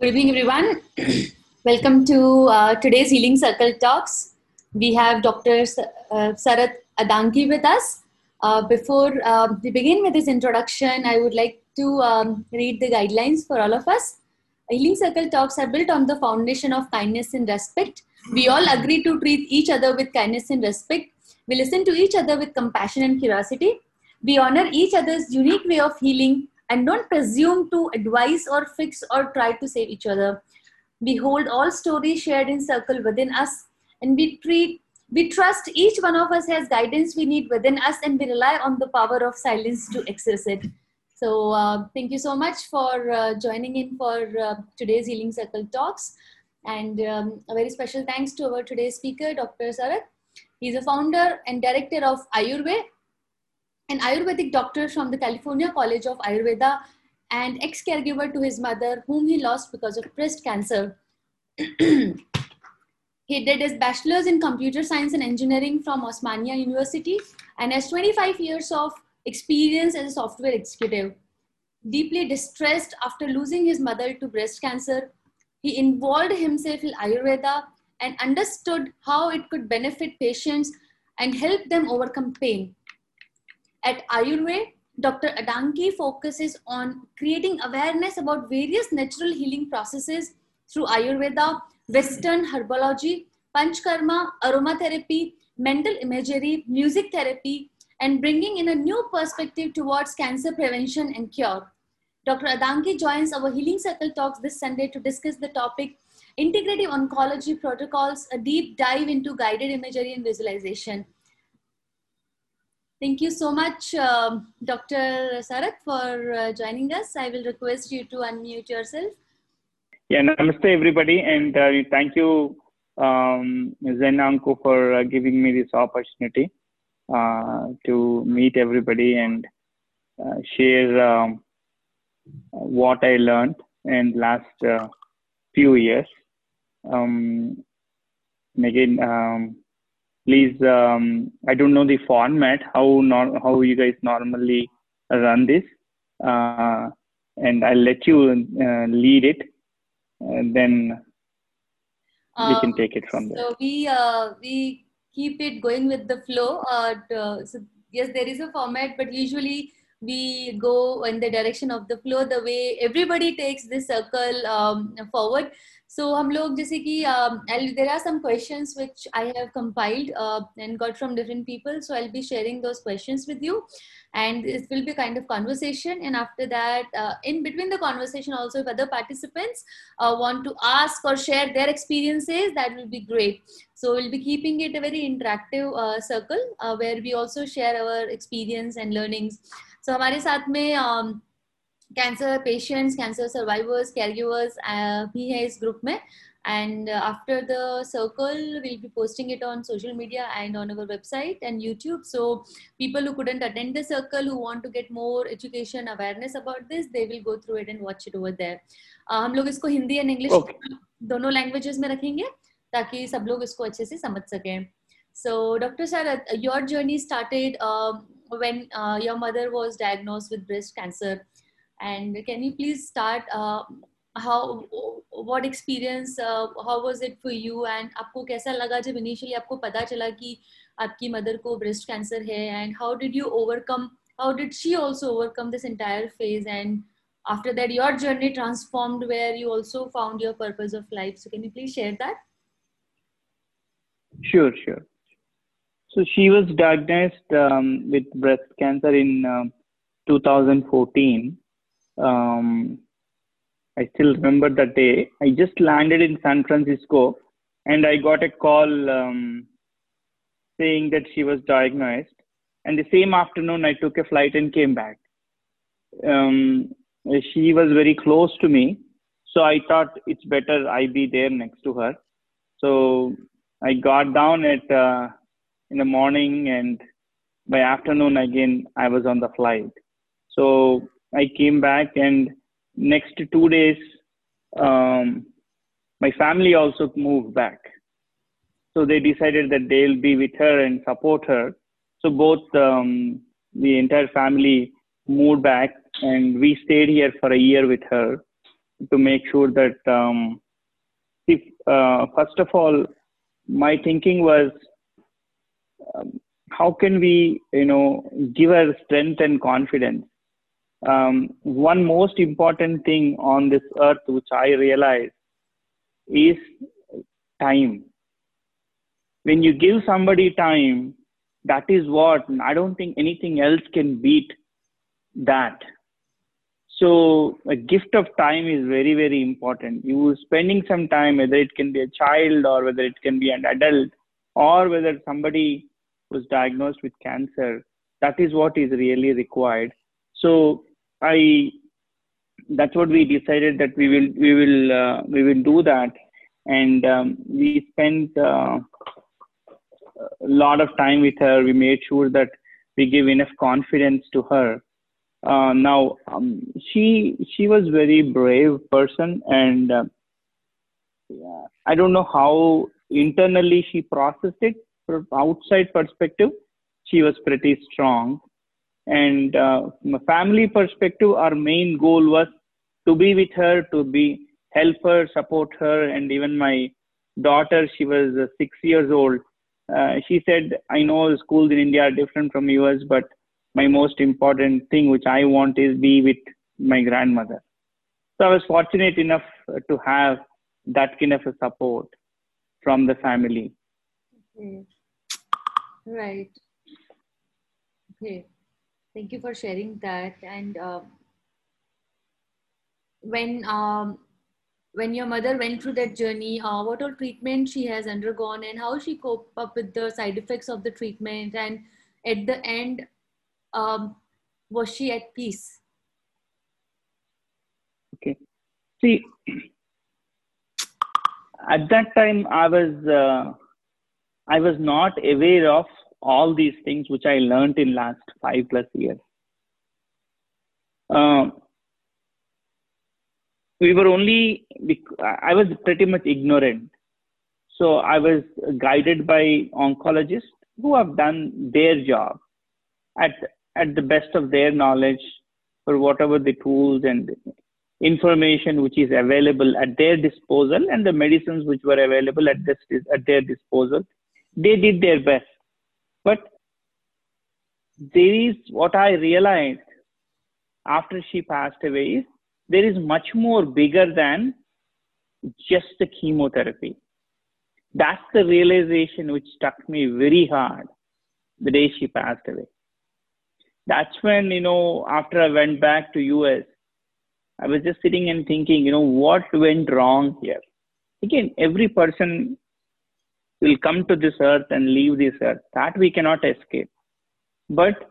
Good evening, everyone. Welcome to uh, today's Healing Circle Talks. We have Dr. Uh, Sarat Addanki with us. Uh, before uh, we begin with this introduction, I would like to um, read the guidelines for all of us. Healing Circle Talks are built on the foundation of kindness and respect. We all agree to treat each other with kindness and respect. We listen to each other with compassion and curiosity. We honor each other's unique way of healing and don't presume to advise or fix or try to save each other. We hold all stories shared in circle within us and we treat we trust each one of us has guidance we need within us and we rely on the power of silence to access it. So uh, thank you so much for uh, joining in for uh, today's Healing Circle Talks. And um, a very special thanks to our today's speaker, Dr. Sarat. He's a founder and director of Ayurveda an Ayurvedic doctor from the California College of Ayurveda and ex caregiver to his mother, whom he lost because of breast cancer. he did his bachelor's in computer science and engineering from Osmania University and has 25 years of experience as a software executive. Deeply distressed after losing his mother to breast cancer, he involved himself in Ayurveda and understood how it could benefit patients and help them overcome pain. At Ayurveda, Dr. Addanki focuses on creating awareness about various natural healing processes through Ayurveda, Western herbology, Panchkarma, aromatherapy, mental imagery, music therapy, and bringing in a new perspective towards cancer prevention and cure. Dr. Addanki joins our Healing Circle Talks this Sunday to discuss the topic Integrative Oncology Protocols, a deep dive into guided imagery and visualization. Thank you so much, uh, Dr. Sarat, for uh, joining us. I will request you to unmute yourself. Yeah, namaste everybody, and uh, thank you, um, ZenOnco, for uh, giving me this opportunity uh, to meet everybody and uh, share um, what I learned in the last uh, few years. Um, and again, um, please um, i don't know the format how nor- how you guys normally run this. Uh, and i'll let you uh, lead it and then we can take it from there. so we uh, we keep it going with the flow. Uh, so yes there is a format but usually we go in the direction of the flow the way everybody takes this circle um, forward so हम लोग जैसे कि there are some questions which I have compiled uh, and got from different people. So I'll be sharing those questions with you, and it will be kind of conversation. And after that, uh, in between the conversation, also if other participants uh, want to ask or share their experiences, that will be great. So we'll be keeping it a very interactive uh, circle uh, where we also share our experience and learnings. So हमारे साथ में um, cancer patients cancer survivors कैरगिवर्स भी है इस group में and uh, after the circle we'll be posting it on social media and on our website and youtube so people who couldn't attend the circle who want to get more education awareness about this they will go through it and watch it over there uh, हम लोग इसको Hindi and English okay. दोनों languages में रखेंगे ताकि सब लोग इसको अच्छे से समझ सकें so dr sarath your journey started uh, when uh, your mother was diagnosed with breast cancer and can you please start uh, how what experience uh, how was it for you and आपको कैसा लगा जब initially आपको पता चला कि आपकी mother को breast cancer है and how did you overcome how did she also overcome this entire phase and after that your journey transformed where you also found your purpose of life so can you please share that sure sure so she was diagnosed um, with breast cancer in uh, 2014 um, I still remember that day. I just landed in San Francisco and I got a call um, saying that she was diagnosed. And the same afternoon, I took a flight and came back. Um, she was very close to me. So I thought it's better I be there next to her. So I got down at uh, in the morning and by afternoon again I was on the flight. So I came back and next two days, um, my family also moved back. So they decided that they'll be with her and support her. So both um, the entire family moved back and we stayed here for a year with her. to make sure that um, if uh, first of all my thinking was um, how can we you know give her strength and confidence um, one most important thing on this earth which i realize is time when you give somebody time that is what i don't think anything else can beat that so a gift of time is very, very important. You spending some time, whether it can be a child or whether it can be an adult or whether somebody was diagnosed with cancer, that is what is really required. So I, that's what we decided that we will, we will, uh, we will do that. And um, we spent uh, a lot of time with her. We made sure that we give enough confidence to her uh, now um, she she was very brave person and uh, i don't know how internally she processed it from outside perspective she was pretty strong and uh, from a family perspective our main goal was to be with her to be help her support her and even my daughter she was uh, six years old uh, she said i know schools in india are different from us but my most important thing which I want is be with my grandmother. So I was fortunate enough to have that kind of a support from the family. Okay. Right. Okay. Thank you for sharing that. And uh, when um, when your mother went through that journey, uh, what all treatment she has undergone and how she coped up with the side effects of the treatment, and at the end, um, was she at peace? Okay. See, at that time, I was uh, I was not aware of all these things which I learned in last five plus years. Uh, we were only I was pretty much ignorant, so I was guided by oncologists who have done their job at at the best of their knowledge for whatever the tools and information which is available at their disposal and the medicines which were available at, this, at their disposal. They did their best. But there is what I realized after she passed away is there is much more bigger than just the chemotherapy. That's the realization which struck me very hard the day she passed away that's when you know after i went back to us i was just sitting and thinking you know what went wrong here again every person will come to this earth and leave this earth that we cannot escape but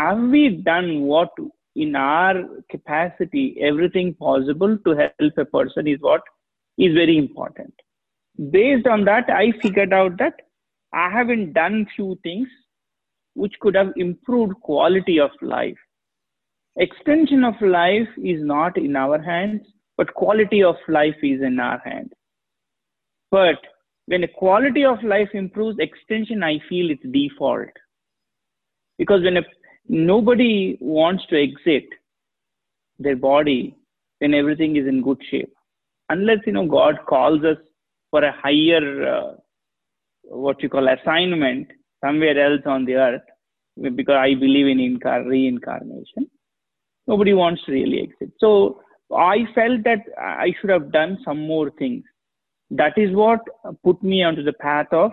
have we done what in our capacity everything possible to help a person is what is very important based on that i figured out that i haven't done few things which could have improved quality of life. Extension of life is not in our hands, but quality of life is in our hands. But when the quality of life improves, extension, I feel it's default. Because when a, nobody wants to exit their body, then everything is in good shape. Unless, you know, God calls us for a higher, uh, what you call assignment, somewhere else on the earth because I believe in incar- reincarnation. Nobody wants to really exit. So I felt that I should have done some more things. That is what put me onto the path of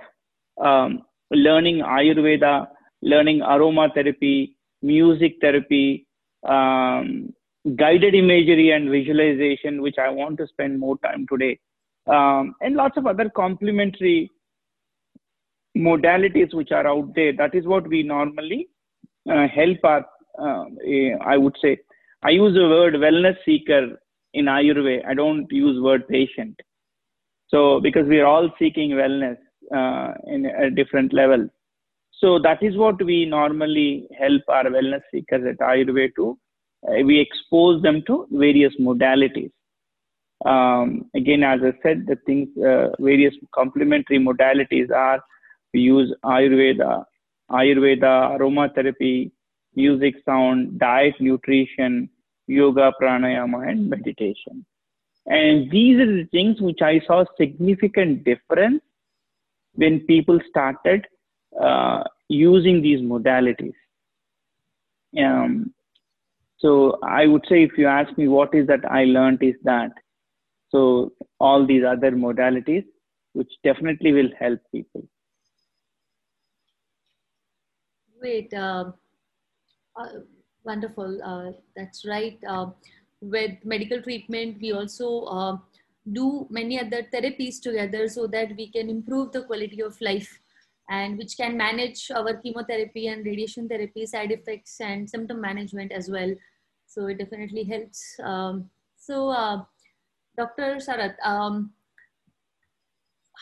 um, learning Ayurveda, learning aromatherapy, music therapy, um, guided imagery and visualization, which I want to spend more time today, um, and lots of other complementary modalities which are out there. That is what we normally uh, help our, uh, I would say, I use the word wellness seeker in Ayurveda. I don't use word patient. So because we are all seeking wellness uh, in a different level. So that is what we normally help our wellness seekers at Ayurveda to. Uh, we expose them to various modalities. Um, again, as I said, the things, uh, various complementary modalities are we use Ayurveda, Ayurveda, aromatherapy, music, sound, diet, nutrition, yoga, pranayama, and meditation. And these are the things which I saw significant difference when people started uh, using these modalities. Um, so I would say, if you ask me what is that I learned, is that so all these other modalities, which definitely will help people. Great, uh, uh, wonderful. Uh, that's right. With medical treatment, we also uh, do many other therapies together so that we can improve the quality of life and which can manage our chemotherapy and radiation therapy side effects and symptom management as well. So it definitely helps. Um, so, uh, Dr. Sarat, um,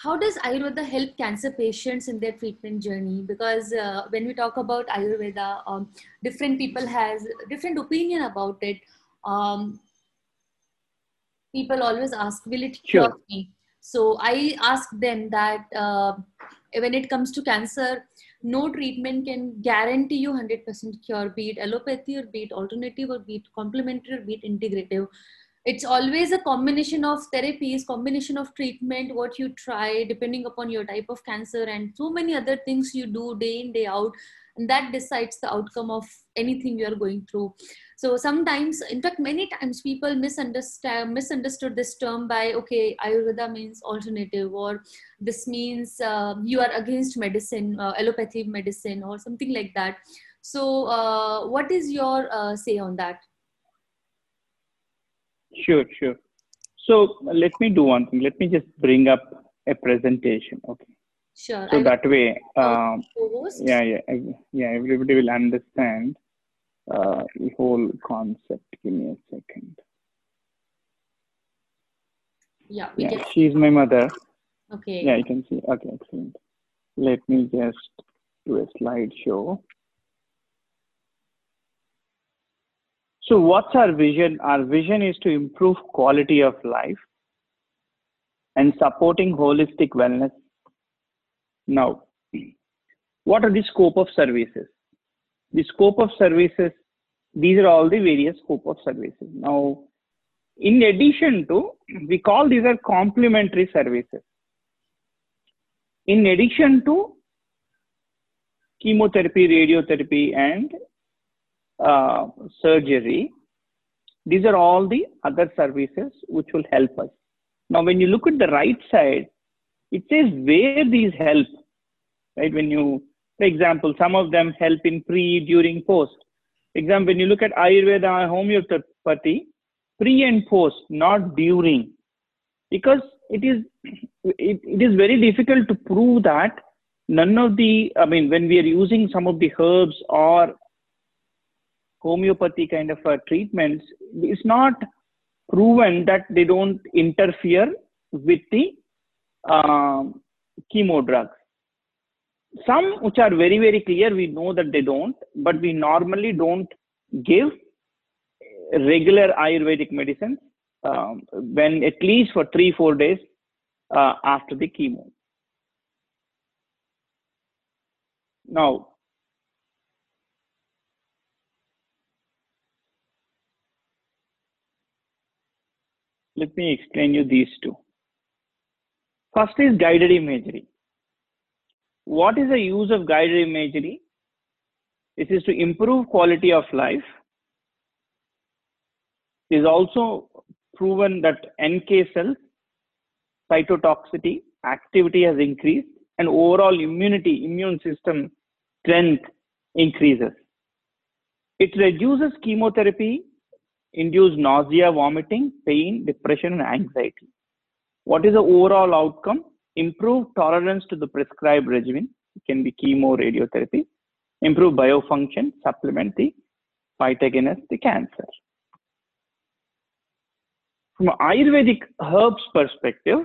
how does Ayurveda help cancer patients in their treatment journey? Because uh, when we talk about Ayurveda, um, different people has different opinion about it. Um, people always ask, "Will it cure sure. me?" So I ask them that uh, when it comes to cancer, no treatment can guarantee you 100% cure, be it allopathy or be it alternative or be it complementary or be it integrative. It's always a combination of therapies, combination of treatment, what you try, depending upon your type of cancer, and so many other things you do day in, day out. And that decides the outcome of anything you are going through so sometimes in fact many times people misunderstand misunderstood this term by okay ayurveda means alternative or this means uh, you are against medicine uh, allopathy medicine or something like that. So uh, what is your uh, say on that? Sure sure. So let me do one thing. Let me just bring up a presentation okay? Sure. So I that way um, yeah yeah yeah everybody will understand uh, the whole concept. Give me a second. Yeah, yeah, she's my mother. Okay. Yeah, you can see. Okay, excellent. Let me just do a slideshow. So what's our vision? Our vision is to improve quality of life and supporting holistic wellness. Now, what are the scope of services? The scope of services these are all the various scope of services. Now, in addition to, we call these are complementary services. In addition to chemotherapy, radiotherapy, and uh, surgery, these are all the other services which will help us. Now, when you look at the right side, it says where these help, right? When you, for example, some of them help in pre, during, post example, when you look at Ayurveda homeopathy, pre and post, not during, because it is it, it is very difficult to prove that none of the I mean when we are using some of the herbs or homeopathy kind of uh, treatments, it's not proven that they don't interfere with the um, chemo drugs some which are very very clear we know that they don't but we normally don't give regular ayurvedic medicine um, when at least for three four days uh, after the chemo. Now let me explain you these two. First is guided imagery what is the use of guided imagery? It is to improve quality of life. It is also proven that NK cells cytotoxicity activity has increased and overall immunity, immune system strength increases. It reduces chemotherapy, induce nausea, vomiting, pain, depression, and anxiety. What is the overall outcome? Improve tolerance to the prescribed regimen, it can be chemo, radiotherapy, improve biofunction, supplement the fight against the cancer. From Ayurvedic herbs perspective,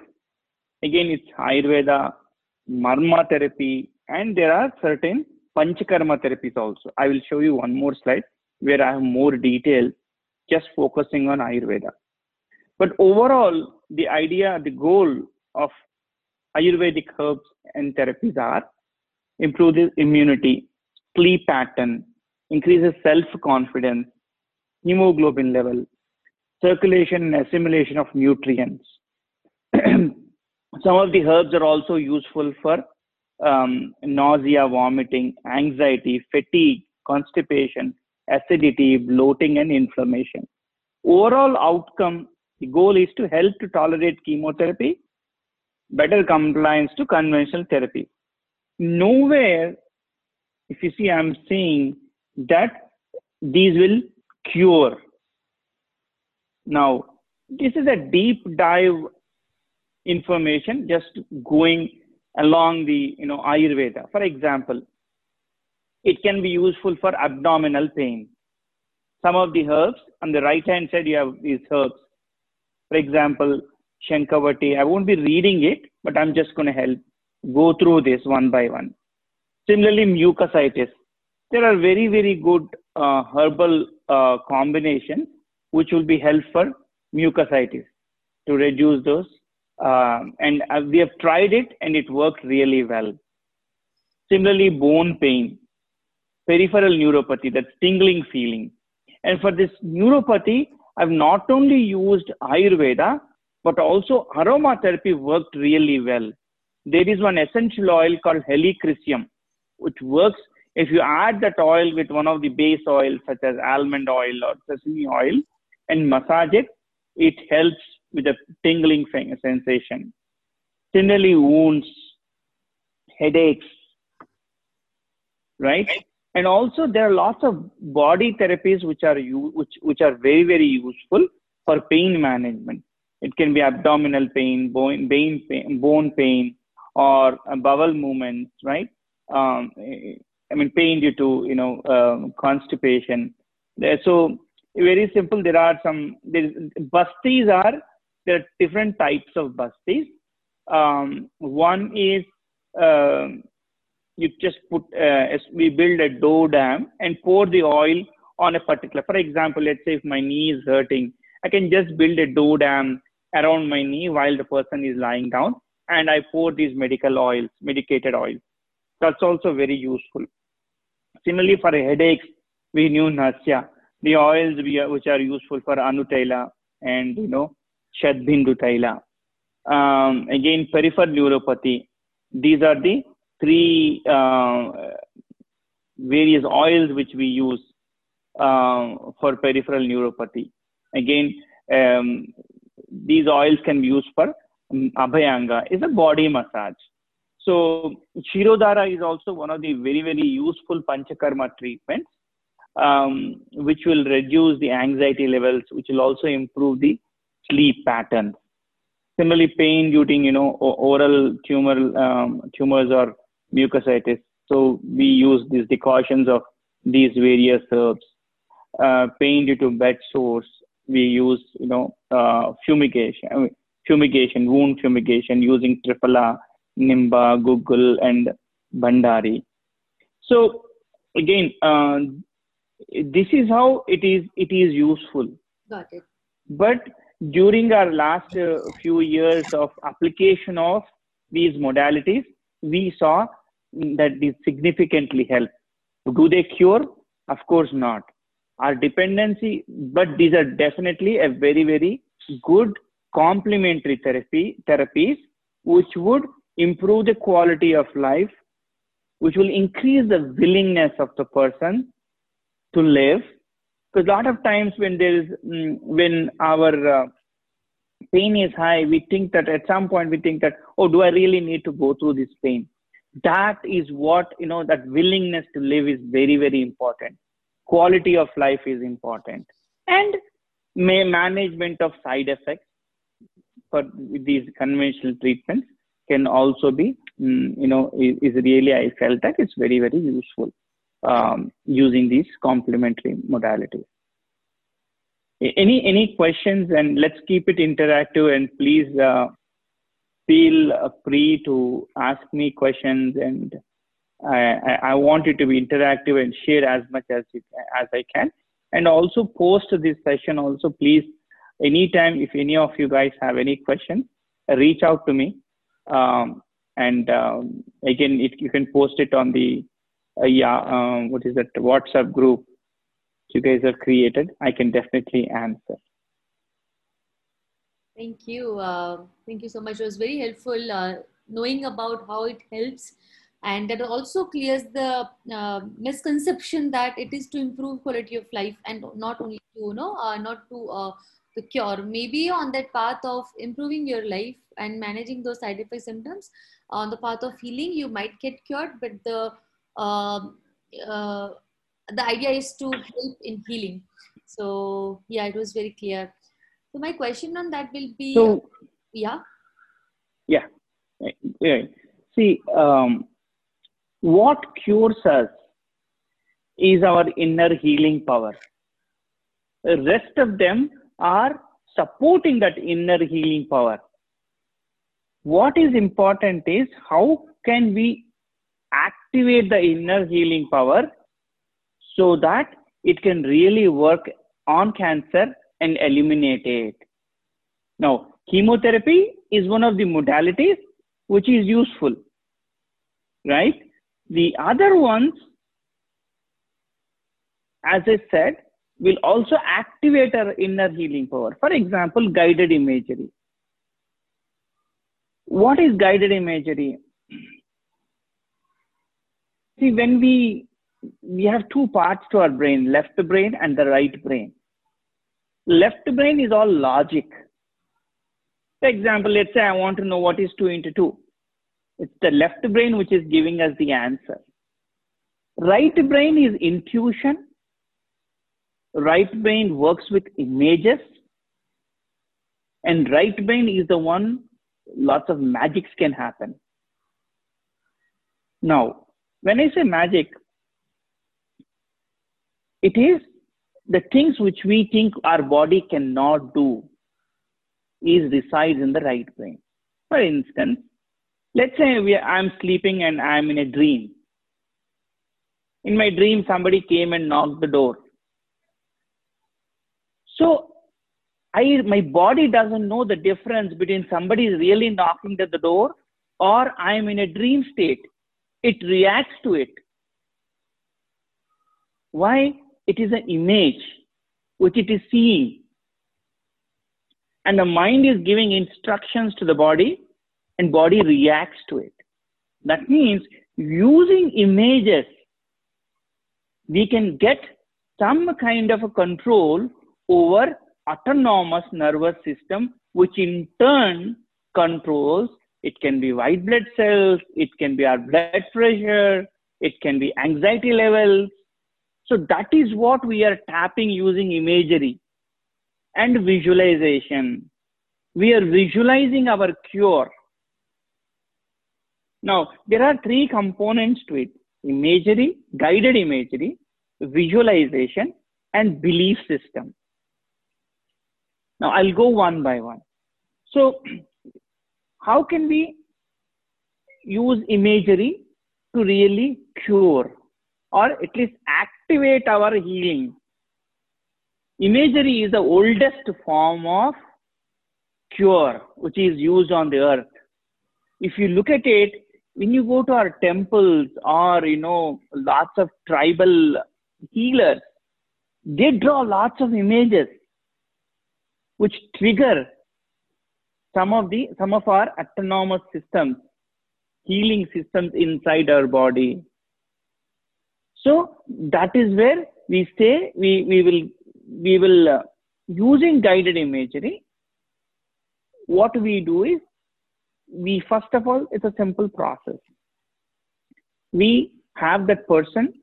again it's Ayurveda, Marma therapy, and there are certain Panchakarma therapies also. I will show you one more slide where I have more detail just focusing on Ayurveda. But overall, the idea, the goal of Ayurvedic herbs and therapies are improves immunity, sleep pattern, increases self-confidence, hemoglobin level, circulation and assimilation of nutrients. Some of the herbs are also useful for um, nausea, vomiting, anxiety, fatigue, constipation, acidity, bloating, and inflammation. Overall outcome, the goal is to help to tolerate chemotherapy, better compliance to conventional therapy. Nowhere, if you see, I'm saying that these will cure. Now, this is a deep dive information just going along the you know ayurveda for example it can be useful for abdominal pain some of the herbs on the right hand side you have these herbs for example shankavati i won't be reading it but i'm just going to help go through this one by one similarly mucositis there are very very good uh, herbal uh, combinations which will be helpful for mucositis to reduce those um, and uh, we have tried it and it worked really well. Similarly, bone pain, peripheral neuropathy, that tingling feeling. And for this neuropathy, I've not only used Ayurveda, but also aromatherapy worked really well. There is one essential oil called helichrysum, which works if you add that oil with one of the base oils, such as almond oil or sesame oil, and massage it, it helps with a tingling sensation. Similarly, wounds, headaches, right? And also there are lots of body therapies which are which which are very very useful for pain management. It can be abdominal pain, bone, pain, bone pain, or bowel movements, right? Um, I mean, pain due to you know uh, constipation. So very simple. There are some. There, bastis are there are different types of bastis. Um, one is uh, you just put, uh, we build a dough dam and pour the oil on a particular, for example, let's say if my knee is hurting, I can just build a dough dam around my knee while the person is lying down and I pour these medical oils, medicated oils. That's also very useful. Similarly, for headaches, we knew Nasya, the oils which are useful for Anutaila and, you know, Shadbindu Taila. Um, again, peripheral neuropathy. These are the three uh, various oils which we use uh, for peripheral neuropathy. Again, um, these oils can be used for Abhyanga, is a body massage. So, Shirodhara is also one of the very, very useful Panchakarma treatments, um, which will reduce the anxiety levels, which will also improve the sleep pattern. Similarly, pain due to, you know oral tumor um, tumors or mucositis. So we use these decoctions of these various herbs. Uh, pain due to bed sores, we use you know uh, fumigation, fumigation, wound fumigation using Triphala, Nimba, Guggul, and Bandari. So again, uh, this is how it is. It is useful. Got it. But during our last uh, few years of application of these modalities, we saw that these significantly help. Do they cure? Of course not. Our dependency, but these are definitely a very, very good complementary therapy therapies which would improve the quality of life, which will increase the willingness of the person to live. Because a lot of times when there is mm, when our uh, pain is high we think that at some point we think that oh do i really need to go through this pain? That is what you know that willingness to live is very very important. Quality of life is important. And may management of side effects for these conventional treatments can also be mm, you know is, really i felt that it's very very useful um, using these complementary modalities. Any any questions? And let's keep it interactive. And please uh, feel free to ask me questions. And I, I want it to be interactive and share as much as you, as I can. And also post this session. Also, please, anytime if any of you guys have any questions, reach out to me. Um, and um, again, it, you can post it on the uh, yeah, um, what is that? WhatsApp group you guys have created, I can definitely answer. Thank you. Uh, thank you so much. It was very helpful uh, knowing about how it helps. And that also clears the uh, misconception that it is to improve quality of life and not only to, you know, uh, not to uh, the cure. Maybe on that path of improving your life and managing those side effect symptoms, on the path of healing, you might get cured, but the um, uh, the idea is to help in healing. So yeah, it was very clear. So my question on that will be, So, yeah, yeah. yeah. See, um, what cures us is our inner healing power. The rest of them are supporting that inner healing power. What is important is how can we activate the inner healing power so that it can really work on cancer and eliminate it. Now, chemotherapy is one of the modalities which is useful, right? The other ones, as I said, will also activate our inner healing power. For example, guided imagery. What is guided imagery? See, when we we have two parts to our brain, left brain and the right brain. Left brain is all logic. For example, let's say I want to know what is 2 into 2. It's the left brain which is giving us the answer. Right brain is intuition. Right brain works with images. And right brain is the one lots of magics can happen. Now, when I say magic, it is the things which we think our body cannot do is resides in the right brain. For instance, let's say we, I'm sleeping and I'm in a dream. In my dream, somebody came and knocked the door. So I, my body doesn't know the difference between somebody really knocking at the door or I'm in a dream state. It reacts to it. Why? it is an image which it is seeing. And the mind is giving instructions to the body and body reacts to it. That means using images, we can get some kind of a control over autonomous nervous system, which in turn controls, it can be white blood cells, it can be our blood pressure, it can be anxiety levels, so that is what we are tapping using imagery and visualization. We are visualizing our cure. Now, there are three components to it imagery, guided imagery, visualization, and belief system. Now, I'll go one by one. So, how can we use imagery to really cure or at least activate our healing. Imagery is the oldest form of cure which is used on the earth. If you look at it, when you go to our temples or you know lots of tribal healers, they draw lots of images which trigger some of the some of our autonomous systems, healing systems inside our body. So that is where we say we, we will, we will uh, using guided imagery, what we do is we first of all, it's a simple process. We have that person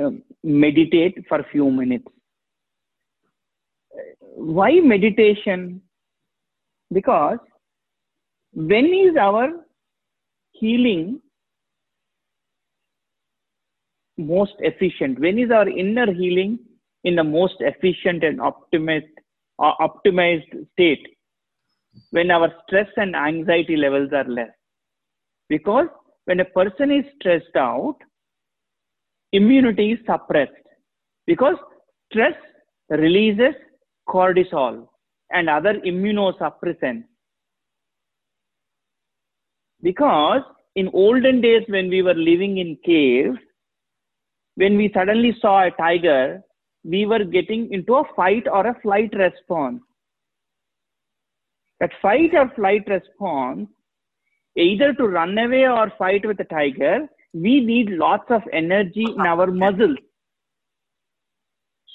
uh, meditate for a few minutes. Why meditation? Because when is our healing most efficient? When is our inner healing in the most efficient and uh, optimized state? When our stress and anxiety levels are less. Because when a person is stressed out, immunity is suppressed. Because stress releases cortisol and other immunosuppressants. Because in olden days when we were living in caves, when we suddenly saw a tiger, we were getting into a fight or a flight response. That fight or flight response, either to run away or fight with a tiger, we need lots of energy in our muscles.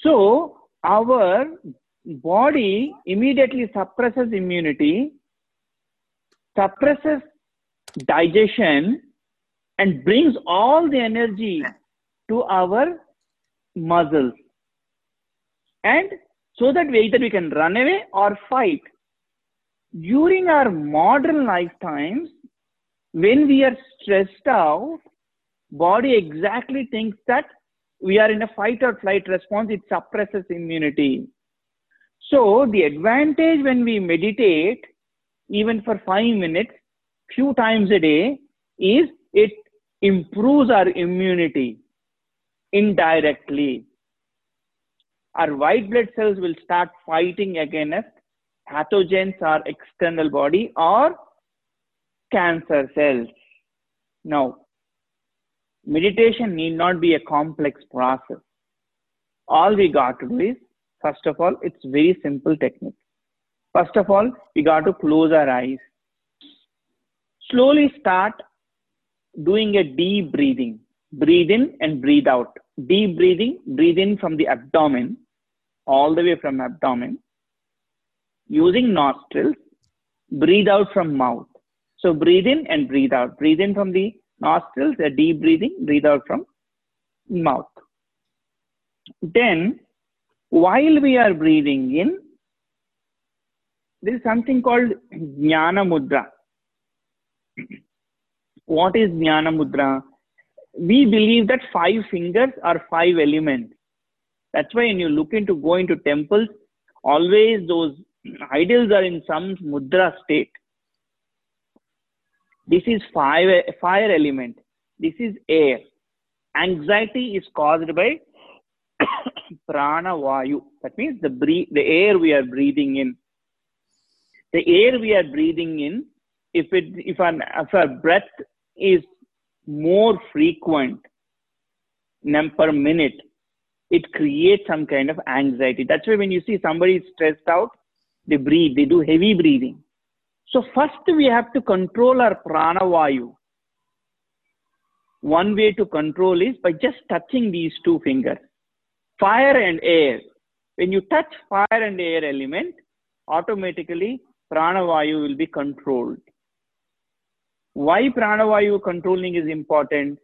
So our body immediately suppresses immunity, suppresses digestion, and brings all the energy to our muscles. And so that we either we can run away or fight. During our modern lifetimes, when we are stressed out, body exactly thinks that we are in a fight or flight response, it suppresses immunity. So the advantage when we meditate, even for five minutes, few times a day, is it improves our immunity indirectly. Our white blood cells will start fighting against pathogens are external body or cancer cells. Now, meditation need not be a complex process. All we got to do is, first of all, it's very simple technique. First of all, we got to close our eyes. Slowly start doing a deep breathing. Breathe in and breathe out. Deep breathing, breathe in from the abdomen, all the way from abdomen. Using nostrils, breathe out from mouth. So breathe in and breathe out. Breathe in from the nostrils, a deep breathing, breathe out from mouth. Then, while we are breathing in, there is something called Jnana Mudra. What is Jnana Mudra? We believe that five fingers are five elements. That's why when you look into going to temples, always those idols are in some mudra state. This is fire, fire element. This is air. Anxiety is caused by prana vayu. That means the breathe, the air we are breathing in. The air we are breathing in, if it if our, if our breath is more frequent per minute, it creates some kind of anxiety. That's why when you see somebody stressed out, they breathe, they do heavy breathing. So first we have to control our prana vayu. One way to control is by just touching these two fingers, fire and air. When you touch fire and air element, automatically prana vayu will be controlled. Why prana vayu controlling is important?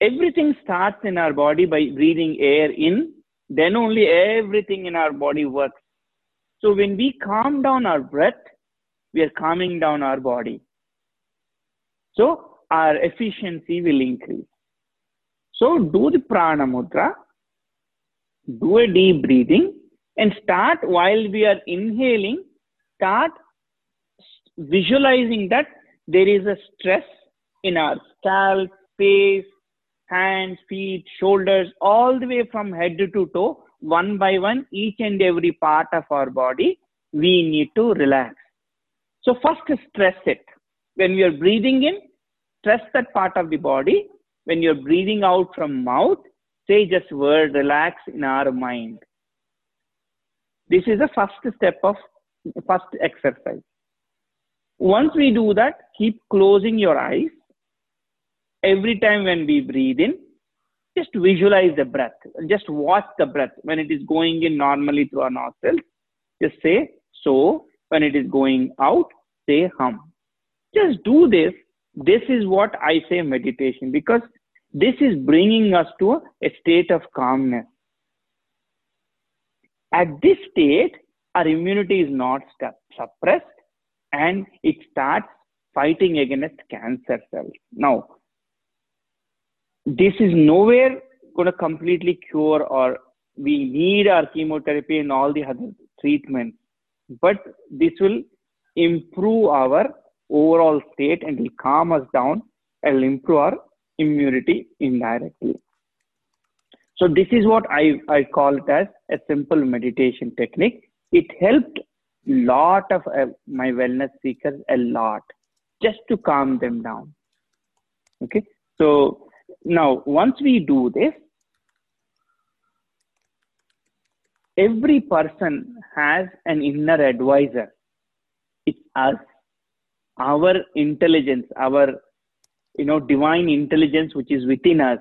Everything starts in our body by breathing air in, then only everything in our body works. So when we calm down our breath, we are calming down our body. So our efficiency will increase. So do the prana mudra, do a deep breathing, and start while we are inhaling, start visualizing that there is a stress in our scalp, face, hands, feet, shoulders, all the way from head to toe, one by one, each and every part of our body, we need to relax. So first stress it. When you're breathing in, stress that part of the body. When you're breathing out from mouth, say just word relax in our mind. This is the first step of first exercise. Once we do that, keep closing your eyes. Every time when we breathe in, just visualize the breath. Just watch the breath. When it is going in normally through our nostrils, just say so. When it is going out, say hum. Just do this. This is what I say meditation because this is bringing us to a, state of calmness. At this state, our immunity is not suppressed and it starts fighting against cancer cells. Now, this is nowhere going to completely cure or we need our chemotherapy and all the other treatments, but this will improve our overall state and will calm us down and improve our immunity indirectly. So this is what I, I call it as a simple meditation technique. It helped lot of uh, my wellness seekers a lot just to calm them down. Okay. So now once we do this, every person has an inner advisor It's us, our intelligence, our you know divine intelligence which is within us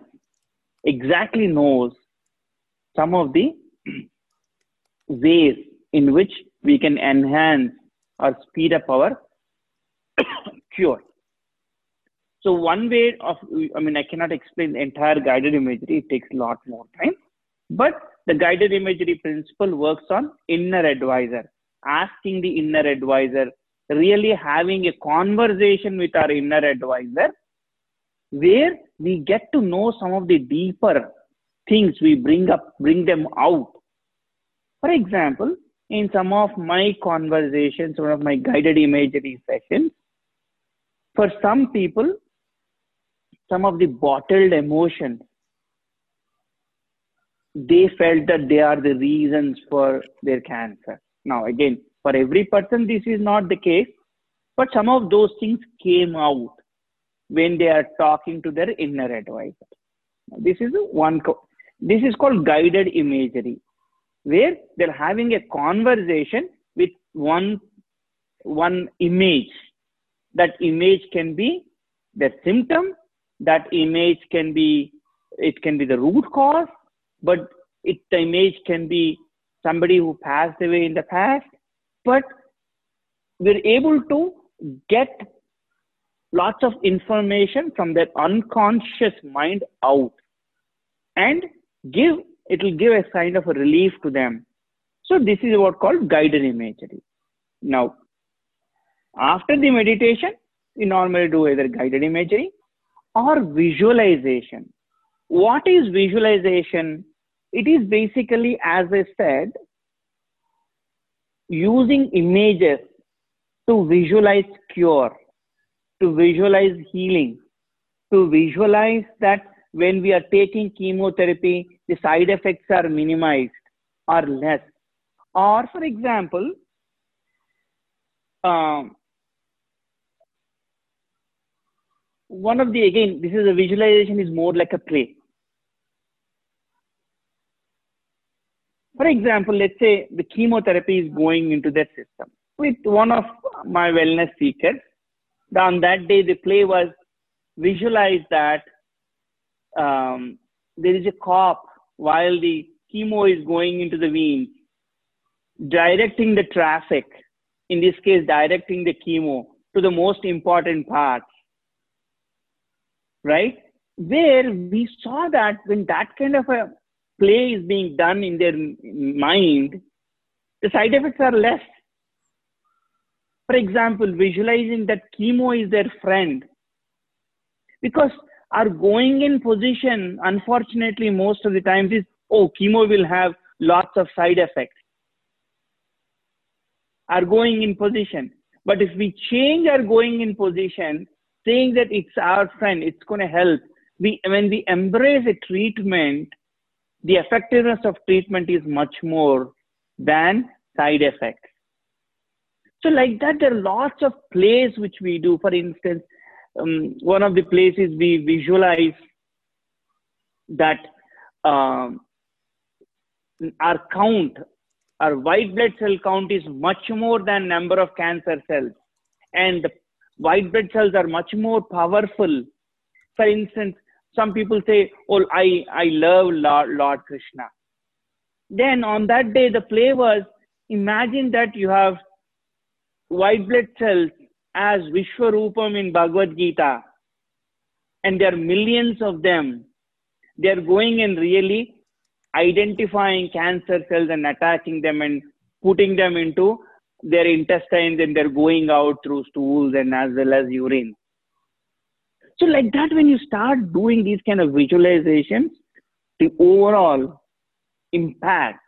exactly knows some of the ways in which we can enhance or speed up our cure. So one way of, I mean, I cannot explain the entire guided imagery. It takes a lot more time. But the guided imagery principle works on inner advisor, asking the inner advisor, really having a conversation with our inner advisor, where we get to know some of the deeper things we bring up, bring them out. For example, in some of my conversations, one of my guided imagery sessions, for some people, some of the bottled emotions, they felt that they are the reasons for their cancer. Now, again, for every person, this is not the case, but some of those things came out when they are talking to their inner advisor. This is one. This is called guided imagery, where they're having a conversation with one one image. That image can be the symptom. That image can be it can be the root cause, but it the image can be somebody who passed away in the past. But we're able to get lots of information from their unconscious mind out and give it will give a kind of a relief to them so this is what called guided imagery now after the meditation we normally do either guided imagery or visualization what is visualization it is basically as i said using images to visualize cure to visualize healing, to visualize that when we are taking chemotherapy, the side effects are minimized or less. Or, for example, um, one of the, again, this is a visualization is more like a play. For example, let's say the chemotherapy is going into that system. With one of my wellness seekers, on that day, the play was visualize that um, there is a cop while the chemo is going into the veins, directing the traffic, in this case, directing the chemo to the most important parts, right? Where we saw that when that kind of a play is being done in their mind, the side effects are less for example, visualizing that chemo is their friend. Because our going in position, unfortunately, most of the times is, oh, chemo will have lots of side effects. Our going in position. But if we change our going in position, saying that it's our friend, it's going to help. We, when we embrace a treatment, the effectiveness of treatment is much more than side effects. So like that, there are lots of plays which we do. For instance, um, one of the places we visualize that um, our count, our white blood cell count is much more than number of cancer cells. And white blood cells are much more powerful. For instance, some people say, oh, I, I love Lord, Lord Krishna. Then on that day, the play was, imagine that you have white blood cells as Vishwarupam in Bhagavad Gita, and there are millions of them. They are going and really identifying cancer cells and attaching them and putting them into their intestines and they're going out through stools and as well as urine. So, like that, when you start doing these kind of visualizations, the overall impact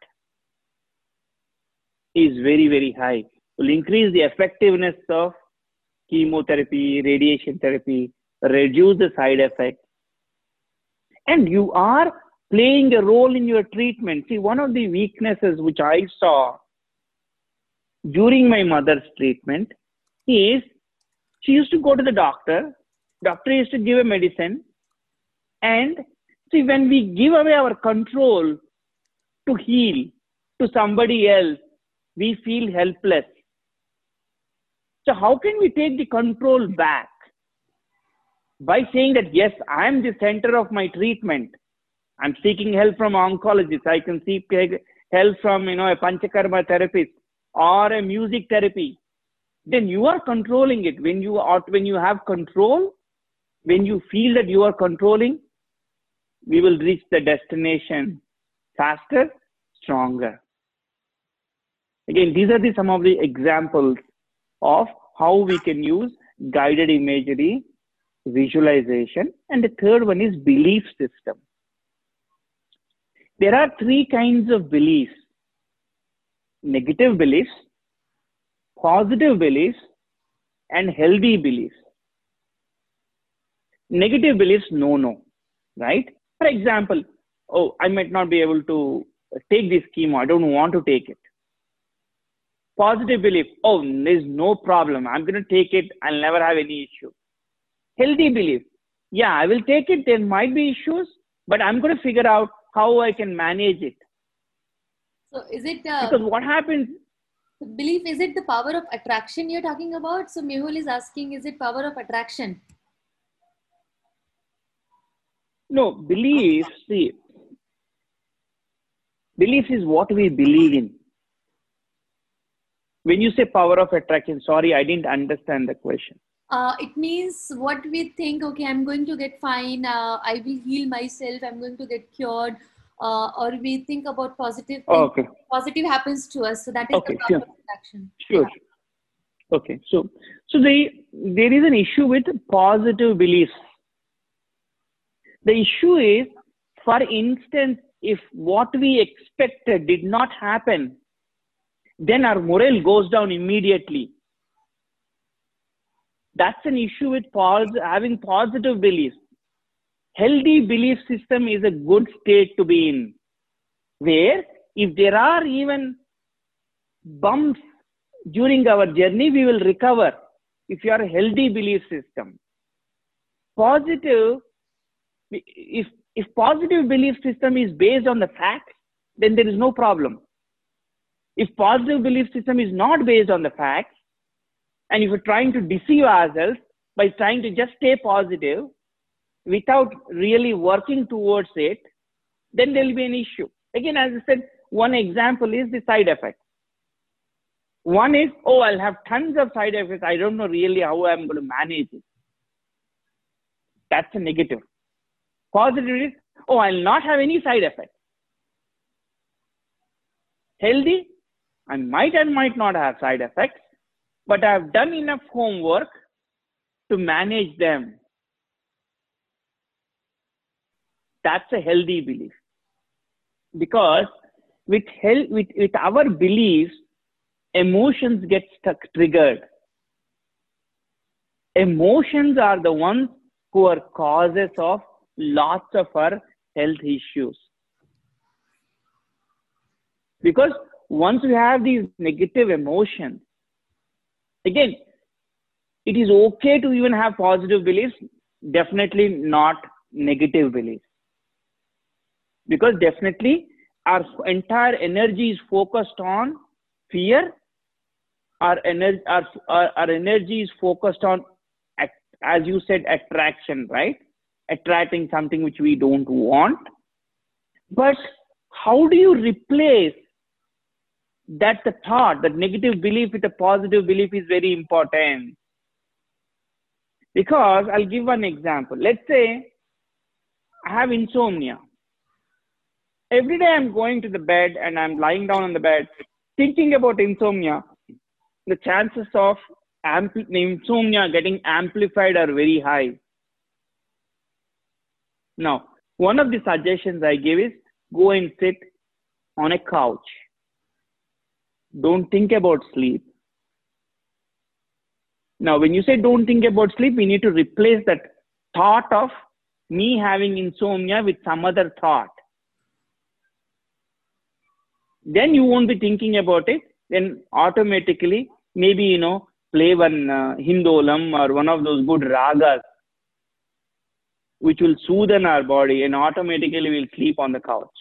is very, very high will increase the effectiveness of chemotherapy, radiation therapy, reduce the side effects. And you are playing a role in your treatment. See, one of the weaknesses which I saw during my mother's treatment is she used to go to the doctor, doctor used to give a medicine, and see, when we give away our control to heal to somebody else, we feel helpless So how can we take the control back? By saying that, yes, I'm the center of my treatment. I'm seeking help from oncologists. I can seek help from, you know, a panchakarma therapist or a music therapy. Then you are controlling it. When you are, when you have control, when you feel that you are controlling, we will reach the destination faster, stronger. Again, these are the, some of the examples of how we can use guided imagery, visualization, and the third one is belief system. There are three kinds of beliefs negative beliefs, positive beliefs, and healthy beliefs. Negative beliefs, no, no, right? For example, oh, I might not be able to take this chemo, I don't want to take it positive belief oh there's no problem i'm going to take it i'll never have any issue healthy belief yeah i will take it there might be issues but i'm going to figure out how i can manage it so is it uh, because what happens belief is it the power of attraction you're talking about? So mehul is asking is it power of attraction? No belief see belief is what we believe in. When you say power of attraction sorry i didn't understand the question. Uh, it means what we think okay i'm going to get fine uh, i will heal myself i'm going to get cured uh, or we think about positive oh, okay. positive happens to us so that is okay, the sure. sure yeah. okay so so the there is an issue with positive beliefs the issue is for instance if what we expected did not happen then our morale goes down immediately. That's an issue with pos- having positive beliefs. Healthy belief system is a good state to be in, where if there are even bumps during our journey, we will recover if you are a healthy belief system. Positive, if, if positive belief system is based on the facts, then there is no problem. If positive belief system is not based on the facts, and if we're trying to deceive ourselves by trying to just stay positive without really working towards it, then there will be an issue. Again, as I said, one example is the side effects. One is, oh, I'll have tons of side effects. I don't know really how I'm going to manage it. That's a negative. Positive is, oh, I'll not have any side effects. Healthy, I might and might not have side effects, but I've done enough homework to manage them. That's a healthy belief. Because with, hel- with, with our beliefs, emotions get stuck triggered. Emotions are the ones who are causes of lots of our health issues. Because once we have these negative emotions, again, it is okay to even have positive beliefs, definitely not negative beliefs. Because definitely our entire energy is focused on fear, our energy, our, our, our energy is focused on, as you said, attraction, right? Attracting something which we don't want. But how do you replace that the thought, that negative belief with a positive belief is very important. Because I'll give one example. Let's say I have insomnia. Every day I'm going to the bed and I'm lying down on the bed thinking about insomnia. The chances of ampl- insomnia getting amplified are very high. Now, one of the suggestions I give is go and sit on a couch don't think about sleep. Now, when you say don't think about sleep, we need to replace that thought of me having insomnia with some other thought. Then you won't be thinking about it. Then automatically, maybe, you know, play one uh, Hindolam or one of those good ragas, which will soothe our body and automatically we'll sleep on the couch.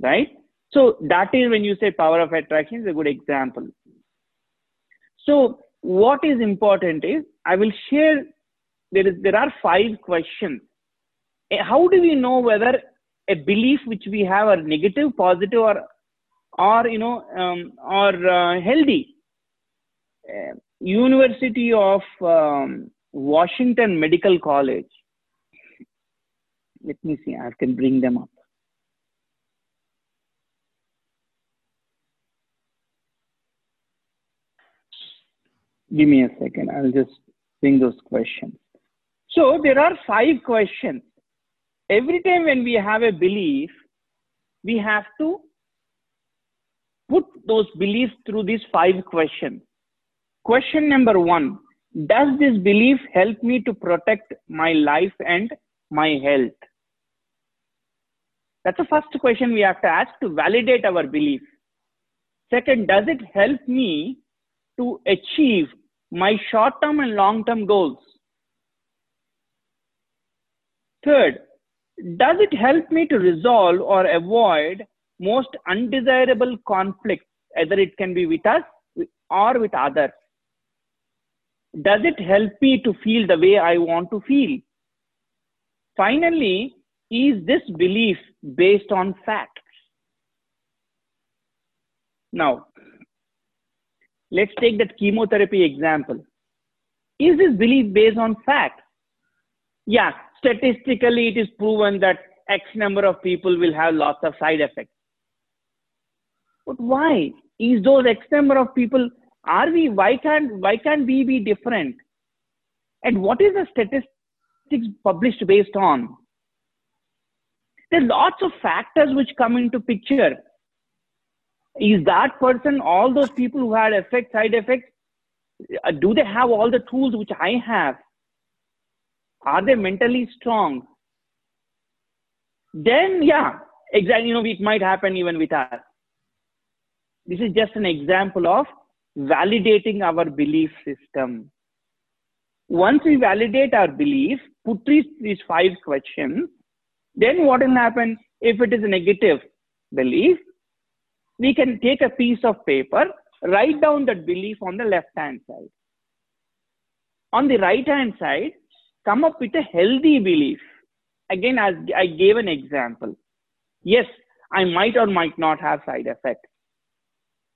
Right? So that is when you say power of attraction is a good example. So what is important is I will share there is there are five questions. Eh, how do we know whether a belief which we have are negative, positive, or or you know um, or uh, healthy? Uh, University of um, Washington Medical College. Let me see. I can bring them up. Give me a second. I'll just bring those questions. So there are five questions. Every time when we have a belief, we have to put those beliefs through these five questions. Question number one Does this belief help me to protect my life and my health? That's the first question we have to ask to validate our belief. Second, does it help me to achieve my short term and long term goals? Third, does it help me to resolve or avoid most undesirable conflicts, either it can be with us or with others? Does it help me to feel the way I want to feel? Finally, is this belief based on facts? Now, let's take that chemotherapy example. Is this belief based on facts? Yeah, statistically, it is proven that X number of people will have lots of side effects. But why? Is those X number of people, are we, why can't, why can't we be different? And what is the statistics published based on? There are lots of factors which come into picture. Is that person, all those people who had effects, side effects, uh, do they have all the tools which I have? Are they mentally strong? Then, yeah, exactly, you know, it might happen even with us. This is just an example of validating our belief system. Once we validate our belief, put these, these five questions, then what will happen if it is a negative belief? We can take a piece of paper, write down that belief on the left hand side. On the right hand side, come up with a healthy belief. Again, as I gave an example. Yes, I might or might not have side effects,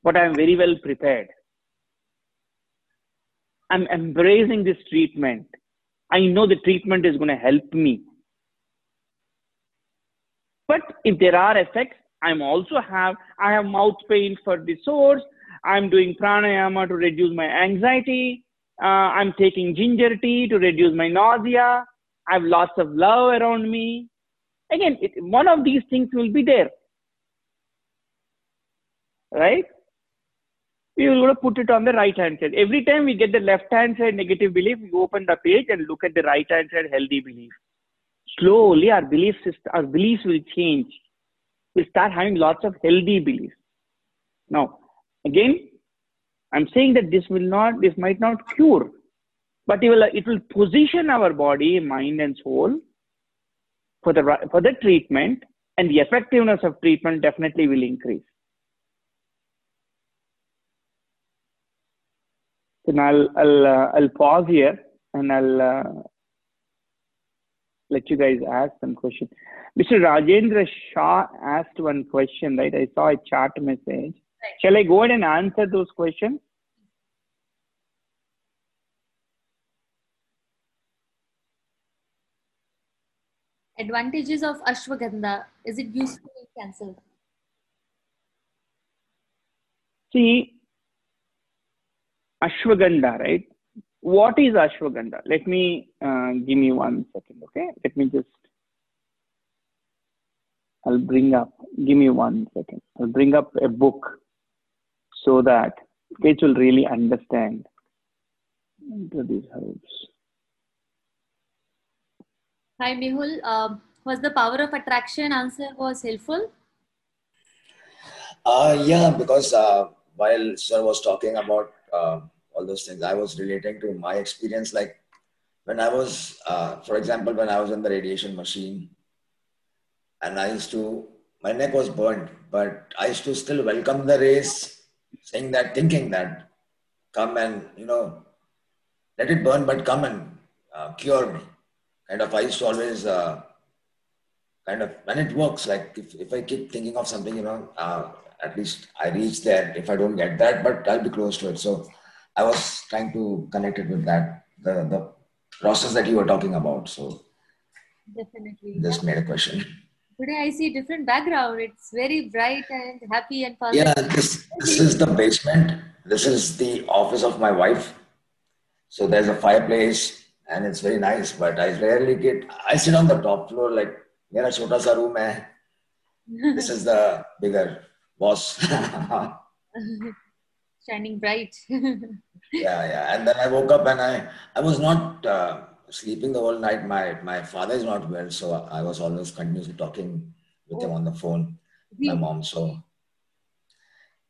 but I'm very well prepared. I'm embracing this treatment. I know the treatment is going to help me. But if there are effects, I'm also have, I have mouth pain for the source. I'm doing pranayama to reduce my anxiety. Uh, I'm taking ginger tea to reduce my nausea. I have lots of love around me. Again, it, one of these things will be there. Right? We will put it on the right hand side. Every time we get the left hand side negative belief, we open the page and look at the right hand side healthy belief slowly our belief system, our beliefs will change. We'll start having lots of healthy beliefs. Now, again, I'm saying that this will not, this might not cure, but it will, it will position our body, mind, and soul for the for the treatment, and the effectiveness of treatment definitely will increase. So now I'll I'll, uh, I'll pause here and I'll uh, let you guys ask some questions. Mr. Rajendra Shah asked one question, right? I saw a chat message. Right. Shall I go ahead and answer those questions? Advantages of ashwagandha. Is it useful in cancer? See, ashwagandha, right? what is ashwagandha? Let me uh, give me one second, okay? Let me just, I'll bring up, give me one second. I'll bring up a book so that kids will really understand these herbs. Hi, Mehul. Uh, was the power of attraction answer was helpful? Uh, yeah, because uh, while sir was talking about uh, all those things. I was relating to my experience, like when I was, uh, for example, when I was in the radiation machine, and I used to, my neck was burned, but I used to still welcome the rays, saying that, thinking that come and you know let it burn, but come and uh, cure me. Kind of, I used to always uh, kind of, and it works. Like if, if I keep thinking of something, you know, uh, at least I reach there. If I don't get that, but I'll be close to it. So I was trying to connect it with that the the process that you were talking about. So Definitely. just made a question. Today I see different background. It's very bright and happy and positive. Yeah, this this is the basement. This is the office of my wife. So there's a fireplace and it's very nice. But I rarely get. I sit on the top floor, like मेरा छोटा सा This is the bigger boss. Shining bright. yeah, yeah. And then I woke up and I I was not uh, sleeping the whole night. My my father is not well, so I was always continuously talking with oh. him on the phone. My mom, so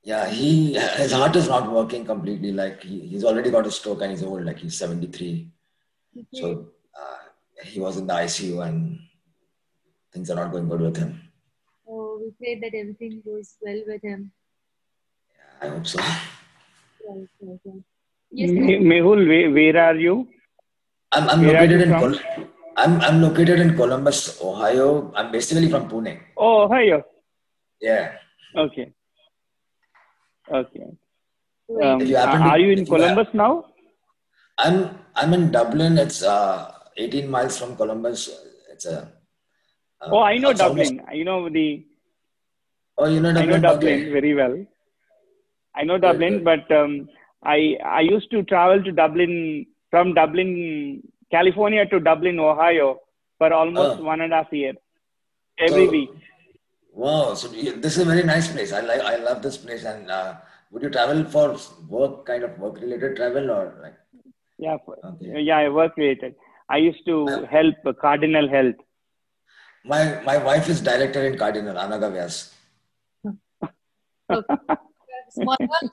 yeah he his heart is not working completely like he, he's already got a stroke and he's old like he's 73 Mm-hmm. So uh, he was in the ICU and things are not going good with him. Oh, we pray that everything goes well with him. Yeah, I hope so. Yes, Me- Mehul, where, are you? I'm, I'm located in Col- I'm, I'm located in Columbus, Ohio. I'm basically from Pune. Oh, Ohio. Yeah. Okay. Okay. Um, are you in Columbus now? I'm I'm in Dublin. It's uh 18 miles from Columbus. It's a uh, Oh, I know it's almost- Dublin. You know the. oh, you know I Dublin. know Dublin Okay. very well. I know Dublin, but um, I I used to travel to Dublin from Dublin, California to Dublin, Ohio, for almost Oh. one and a half year, every So- week. Wow, so this is a very nice place. I like, I love this place. And uh, would you travel for work, kind of work-related travel, or like? Yeah, Okay. yeah, I work related. I used to Uh, help Cardinal Health. My my wife is director in Cardinal, Anaga Vyas. Small world.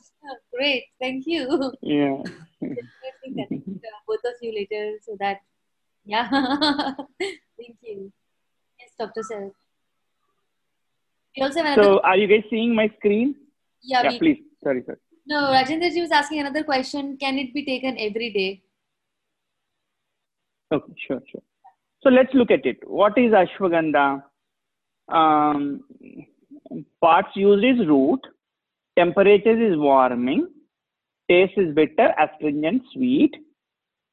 Great. Thank you. Yeah. Definitely connect uh, both of you later so that, yeah. Thank you. Yes, Dr. Sir. We also have another, So, are you guys seeing my screen? yeah, Yeah, we, please. Sorry, sir. No, Rajendra ji was asking another question. Can it be taken every day? Okay, sure, sure. So let's look at it. What is ashwagandha? Um, parts used is root, temperature is warming, taste is bitter, astringent, sweet.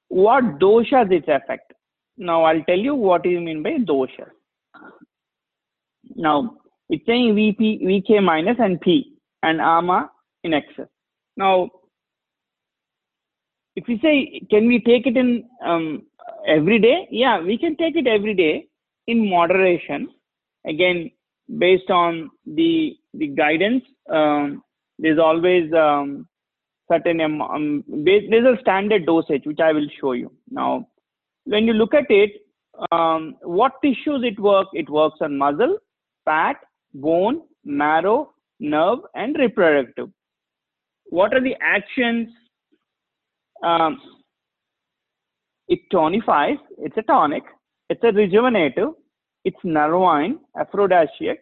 What doshas it affect? Now I'll tell you what you mean by dosha. Now it's saying VP, VK minus and P and AMA in excess. Now if we say can we take it in um, every day? Yeah we can take it every day in moderation. Again based on the the guidance um, there's always um, certain um, there's a standard dosage which i will show you. Now when you look at it um, what tissues it works it works on muscle fat bone marrow nerve and reproductive what are the actions um, it tonifies, it's a tonic, it's a rejuvenative, it's nervine, aphrodisiac,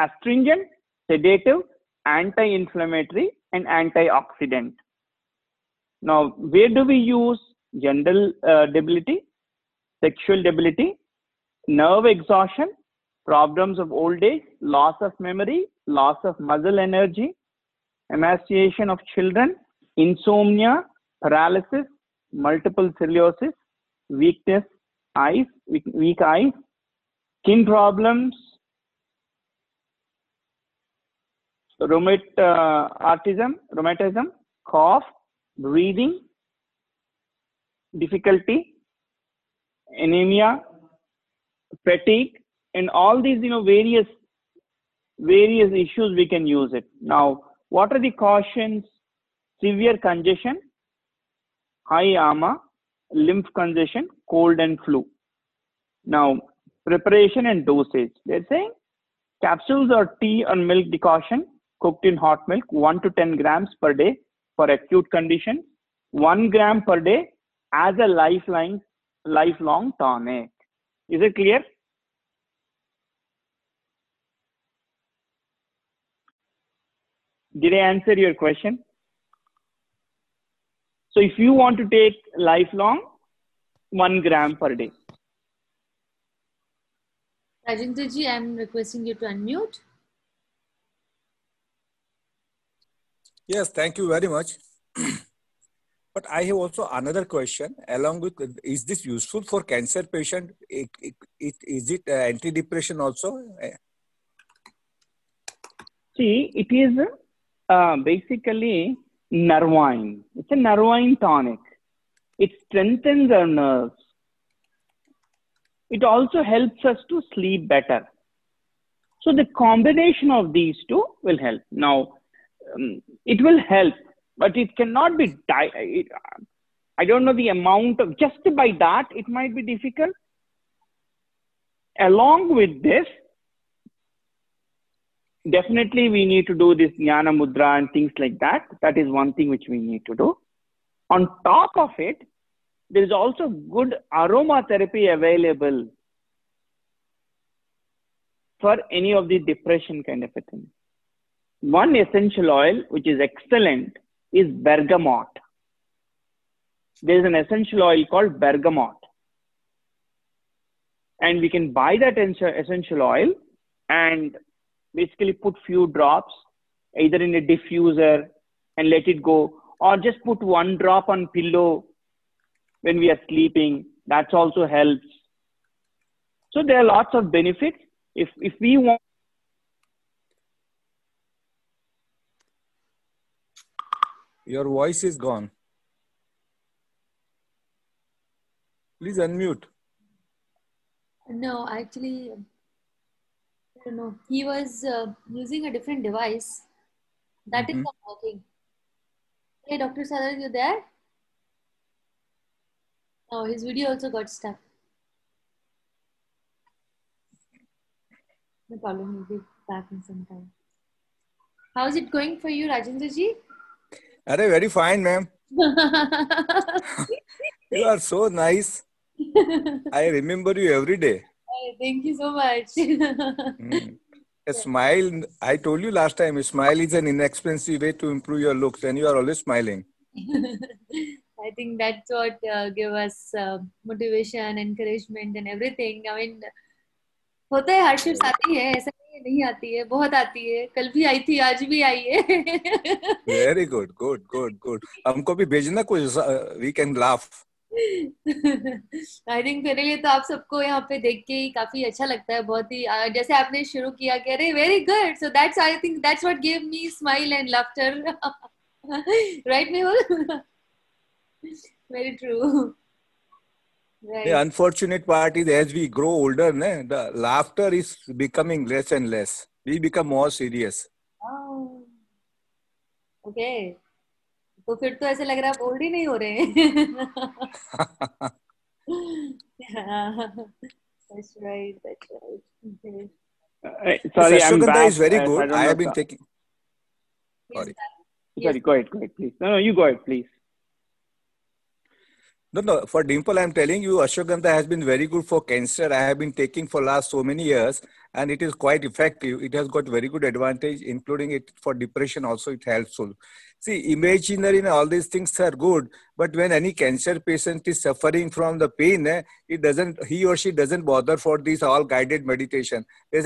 astringent, sedative, anti-inflammatory, and antioxidant. Now, where do we use general uh, debility, sexual debility, nerve exhaustion, problems of old age, loss of memory, loss of muscle energy, emaciation of children, insomnia, paralysis, multiple sclerosis, weakness, eyes, weak, weak eyes, skin problems, rheumat, uh, rheumatism, cough, breathing, difficulty, anemia, fatigue, and all these, you know, various various issues we can use it. Now, what are the cautions? Severe congestion, high AMA, lymph congestion, cold and flu. Now, preparation and dosage. They're saying capsules or tea or milk decoction cooked in hot milk, 1 to 10 grams per day for acute conditions, 1 gram per day as a lifeline, lifelong tonic. Is it clear? Did I answer your question? So if you want to take lifelong, one gram per day. Rajendra ji, I'm requesting you to unmute. Yes, thank you very much. but I have also another question along with, is this useful for cancer patient? It, it, it, is it uh, antidepressant also? See, it is uh, basically nervine. It's a nervine tonic. It strengthens our nerves. It also helps us to sleep better. So the combination of these two will help. Now, um, it will help, but it cannot be. Di- I don't know the amount of just by that it might be difficult. Along with this, definitely we need to do this jnana mudra and things like that. That is one thing which we need to do. On top of it, there is also good aromatherapy available for any of the depression kind of a thing. One essential oil which is excellent is bergamot. There is an essential oil called bergamot. And we can buy that essential oil and basically put few drops either in a diffuser and let it go or just put one drop on pillow when we are sleeping. That also helps. So there are lots of benefits. If if we want your voice is gone. Please unmute. No actually I don't know he was uh, using a different device That mm-hmm. is not working hey dr sadar you there Oh, his video also got stuck. No problem, he'll be back in some time. How's it going for you, Rajendra ji? Are very fine, ma'am. you are so nice. I remember you every day. Thank you so much. mm. A smile, I told you last time, a smile is an inexpensive way to improve your looks, and you are always smiling. I think that's what uh, give us uh, motivation, encouragement, and everything. I mean, होता है hardships आती है ऐसा नहीं नहीं आती है बहुत आती है कल भी आई थी आज भी आई है very good good good good हमको भी भेजना कुछ we can laugh I think मेरे लिए तो आप सबको यहाँ पे देख के ही काफ़ी अच्छा लगता है बहुत ही जैसे आपने शुरू किया कह रहे very good so that's I think that's what give me smile and laughter right Mehul Very true. Right. The unfortunate part is as we grow older, ne, the laughter is becoming less and less. We become more serious. Oh. Okay. तो फिर तो ऐसे लग रहा है bold ही नहीं हो रहे हैं that's right that's right okay. uh, sorry I'm back. is very good I, I have been taking sorry sorry go ahead go ahead please no no you go ahead please no, no. For dimple, I'm telling you, ashwagandha has been very good for cancer. I have been taking for last so many years, and it is quite effective. It has got very good advantage, including it for depression. Also, it helpful. See, imaginary and all these things are good, but when any cancer patient is suffering from the pain, eh, it doesn't. He or she doesn't bother for this all guided meditation. I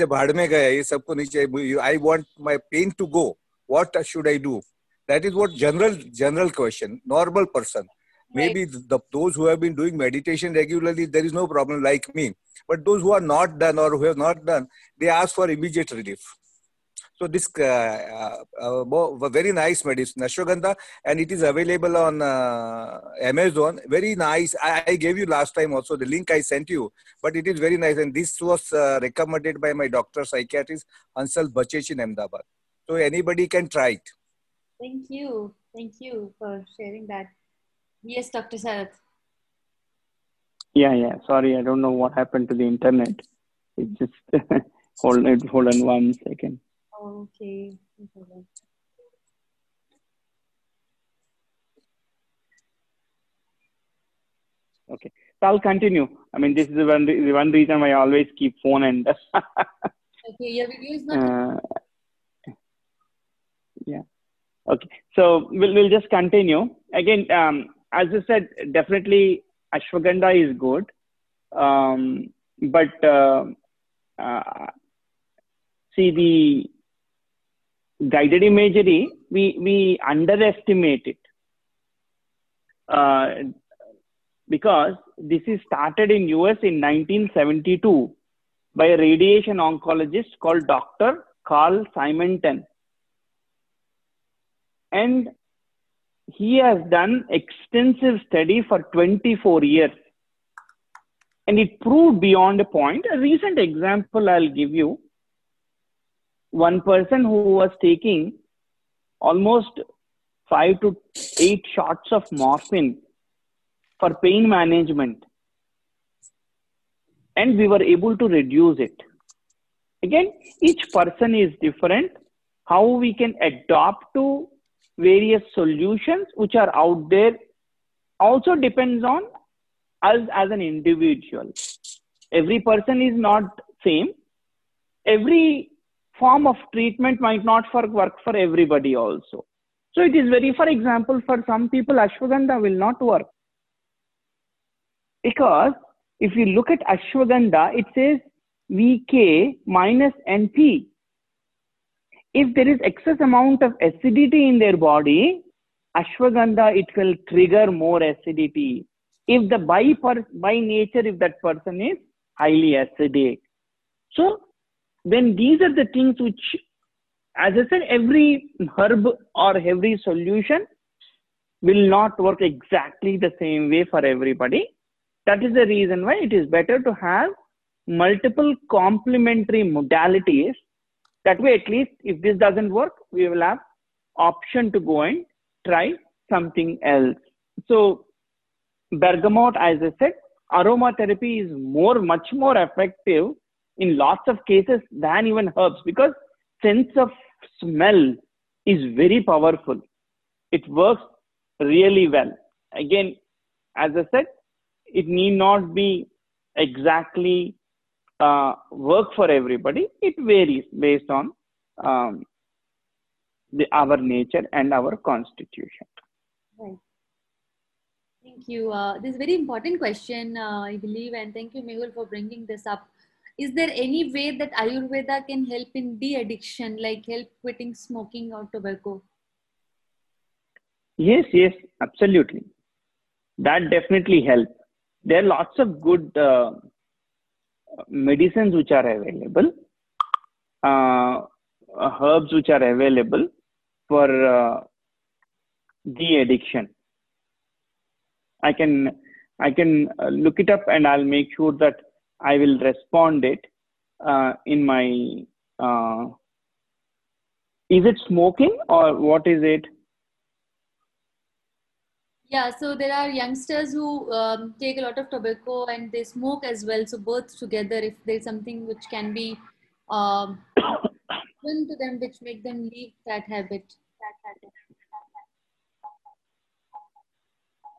want my pain to go. What should I do? That is what general general question. Normal person maybe the, those who have been doing meditation regularly there is no problem like me. But those who are not done or who have not done they ask for immediate relief. So this uh, uh, uh, very nice medicine ashwagandha and it is available on uh, amazon. Very nice. I, I, gave you last time also the link i sent you but it is very nice. And this was uh, recommended by my doctor psychiatrist ansal bachechi in ahmedabad. So anybody can try it. Thank you. Thank you for sharing that Yes, Dr. Sarat. Yeah, yeah. Sorry, I don't know what happened to the internet. It just hold it. Hold on one second. Okay. Okay. So I'll continue. I mean, this is the one, the one reason why I always keep phone and. okay, your video is not. Uh, yeah. Okay. So we'll, we'll just continue. Again, um, as I said, definitely ashwagandha is good, um, but uh, uh, see the guided imagery, we we underestimate it uh, because this is started in US in 1972 by a radiation oncologist called Dr. Carl Simonton. And he has done extensive study for 24 years. And it proved beyond a point. A recent example I'll give you. One person who was taking almost five to eight shots of morphine for pain management. And we were able to reduce it. Again, each person is different. How we can adopt to various solutions which are out there also depends on us as an individual. Every person is not same. Every form of treatment might not for, work for everybody also. So it is very, for example, for some people, ashwagandha will not work. Because if you look at ashwagandha, it says VK minus NP. If there is excess amount of acidity in their body, ashwagandha, it will trigger more acidity. If the by, per, by nature, if that person is highly acidic. So then these are the things which as I said, every herb or every solution will not work exactly the same way for everybody. That is the reason why it is better to have multiple complementary modalities. That way, at least if this doesn't work, we will have option to go and try something else. So bergamot, as I said, aromatherapy is more, much more effective in lots of cases than even herbs because sense of smell is very powerful. It works really well. Again, as I said, it need not be exactly uh, work for everybody. It varies based on um, the, our nature and our constitution. Right. Thank you. Uh, this is a very important question, uh, I believe, and thank you, Mehul, for bringing this up is there any way that ayurveda can help in de-addiction like help quitting smoking or tobacco yes yes absolutely that definitely helps there are lots of good uh, medicines which are available uh, herbs which are available for uh, de-addiction i can i can uh, look it up and i'll make sure that I will respond it uh, in my. Uh, is it smoking or what is it? Yeah, so there are youngsters who um, take a lot of tobacco and they smoke as well. So both together, if there's something which can be um, given to them, which make them leave that habit.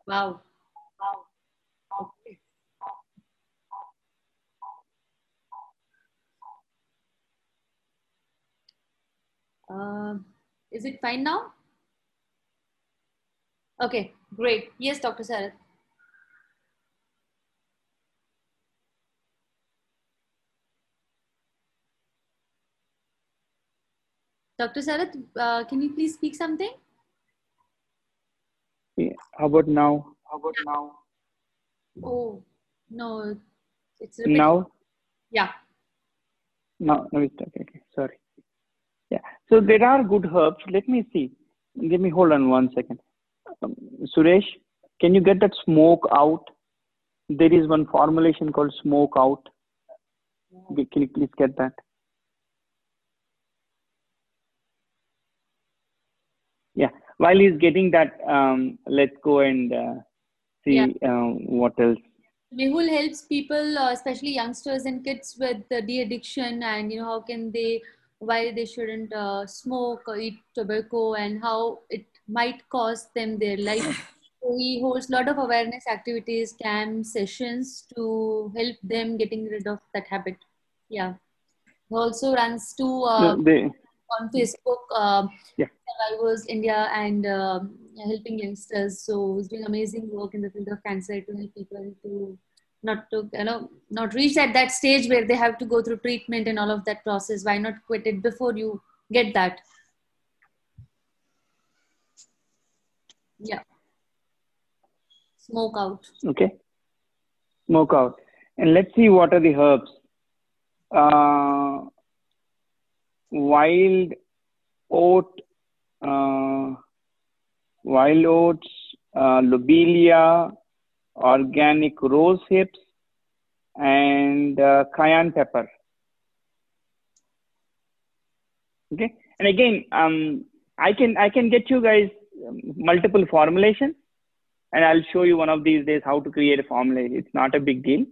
Wow. Wow. Okay. Uh, is it fine now? Okay, great. Yes, Dr. Sarat. Dr. Sarat, uh, can you please speak something? Yeah. How about now? How about now? Oh, no. It's now? Yeah. No, no, it's okay. okay. Sorry. Yeah. So there are good herbs. Let me see. Give me hold on one second. Um, Suresh, can you get that smoke out? There is one formulation called smoke out. Can you please get that? Yeah. While he's getting that, um, let's go and uh, see yeah. um, what else. Mehul helps people, uh, especially youngsters and kids, with the de-addiction, and you know how can they why they shouldn't uh, smoke or eat tobacco and how it might cost them their life. So he holds a lot of awareness activities, camp sessions to help them getting rid of that habit. Yeah. He also runs two uh, they, on Facebook, uh, yeah. Survivors India and uh, helping youngsters. So he's doing amazing work in the field of cancer to help people to not to you know not reach at that stage where they have to go through treatment and all of that process. Why not quit it before you get that? Yeah. Smoke out. Okay. Smoke out. And let's see what are the herbs. Uh, wild oat, uh, wild oats, uh, lobelia, organic rose hips, and uh, cayenne pepper. Okay, and again, um, I can I can get you guys multiple formulations, and I'll show you one of these days how to create a formula. It's not a big deal.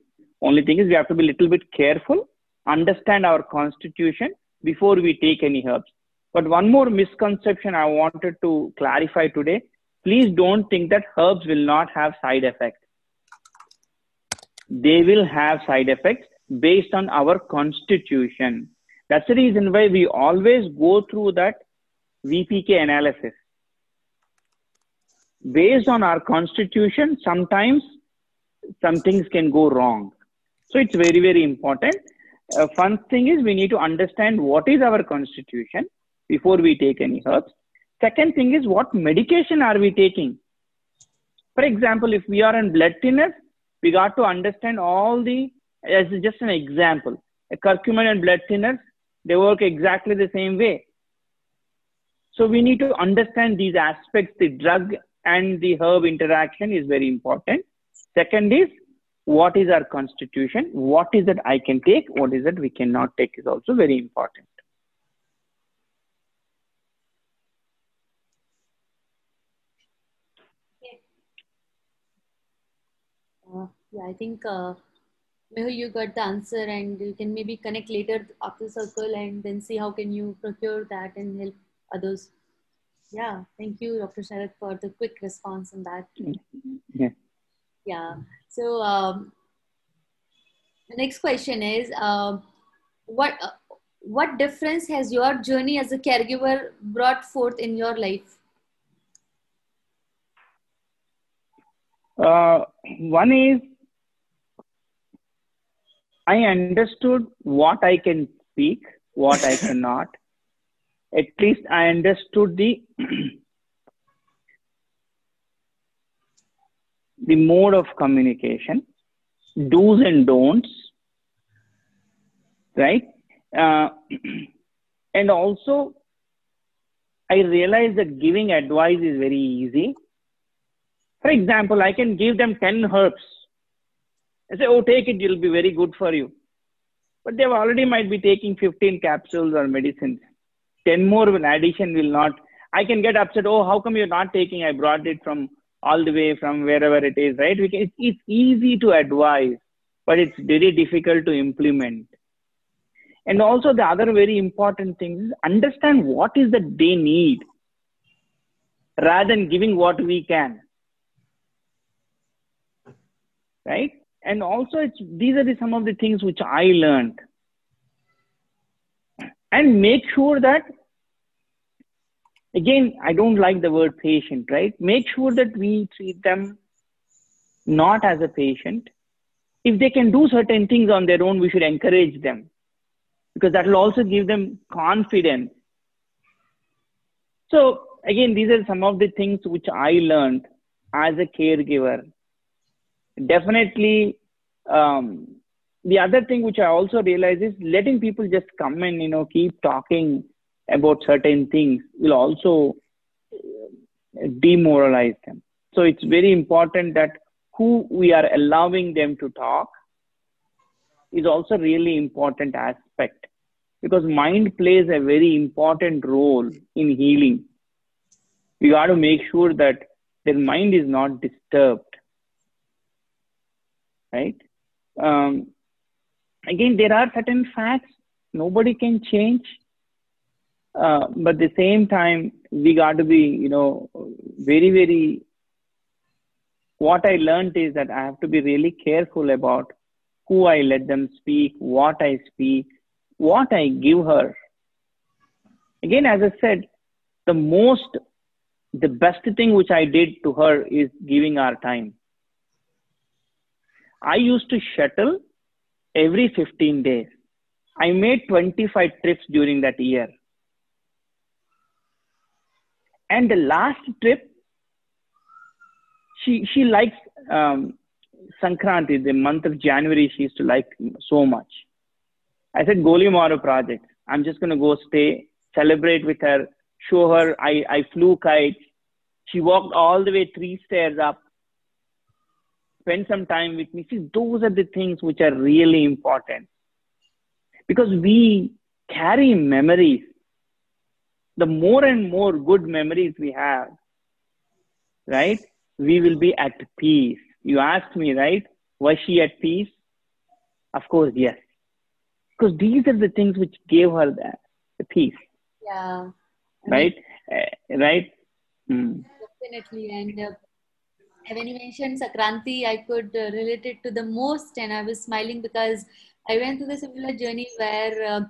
Only thing is we have to be a little bit careful, understand our constitution before we take any herbs. But one more misconception I wanted to clarify today. Please don't think that herbs will not have side effects. They will have side effects based on our constitution. That's the reason why we always go through that VPK analysis. Based on our constitution, sometimes some things can go wrong. So it's very, very important. Uh, fun thing is we need to understand what is our constitution before we take any herbs. Second thing is what medication are we taking? For example, if we are on blood thinners, we got to understand all the, as just an example, a curcumin and blood thinners, they work exactly the same way. So we need to understand these aspects. The drug and the herb interaction is very important. Second is what is our constitution? What is that I can take? What is that we cannot take is also very important. Uh, yeah, I think uh, Mehul, you got the answer, and you can maybe connect later after circle and then see how can you procure that and help others. Yeah, thank you, Dr. Sarat, for the quick response on that. Yeah. Yeah. So um, the next question is, um, what uh, what difference has your journey as a caregiver brought forth in your life? Uh, one is I understood what I can speak, what I cannot. At least I understood the the mode of communication, do's and don'ts, right? Uh, and also, I realized that giving advice is very easy. For example, I can give them 10 herbs. I say, oh, take it, it'll be very good for you. But they already might be taking 15 capsules or medicines. 10 more in addition will not. I can get upset, oh, how come you're not taking? I brought it from all the way from wherever it is, right? It's easy to advise, but it's very difficult to implement. And also the other very important thing is understand what is that they need rather than giving what we can. Right? And also it's these are the, some of the things which I learned. And make sure that again, I don't like the word patient, right? Make sure that we treat them not as a patient. If they can do certain things on their own, we should encourage them because that will also give them confidence. So, again, these are some of the things which I learned as a caregiver. Definitely, um, the other thing which I also realize is letting people just come and you know keep talking about certain things will also uh, demoralize them. So it's very important that who we are allowing them to talk is also really important aspect because mind plays a very important role in healing. We got to make sure that their mind is not disturbed. Right? Um, again, there are certain facts nobody can change uh, but at the same time, we got to be, you know, very, very. What I learned is that I have to be really careful about who I let them speak, what I speak, what I give her. Again, as I said, the most the best thing which I did to her is giving our time. I used to shuttle every 15 days. I made 25 trips during that year. And the last trip, she she likes um, Sankranti, the month of January, she used to like so much. I said, Goli Moro project. I'm just going to go stay, celebrate with her, show her I, I flew kites. She walked all the way three stairs up, spend some time with me. See, those are the things which are really important because we carry memories. The more and more good memories we have, right, we will be at peace. You asked me, right, was she at peace? Of course, yes. Because these are the things which gave her the, the peace. Yeah. Right? Uh, right? Mm. Definitely. And uh, when you mentioned Sankranti, I could uh, relate it to the most, and I was smiling because I went through the similar journey where uh,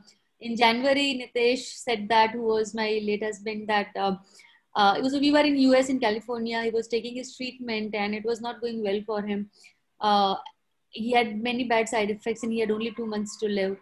in January, Nitesh said that, who was my late husband, that uh, uh, it was we were in US in California. He was taking his treatment, and it was not going well for him. Uh, he had many bad side effects, and he had only two months to live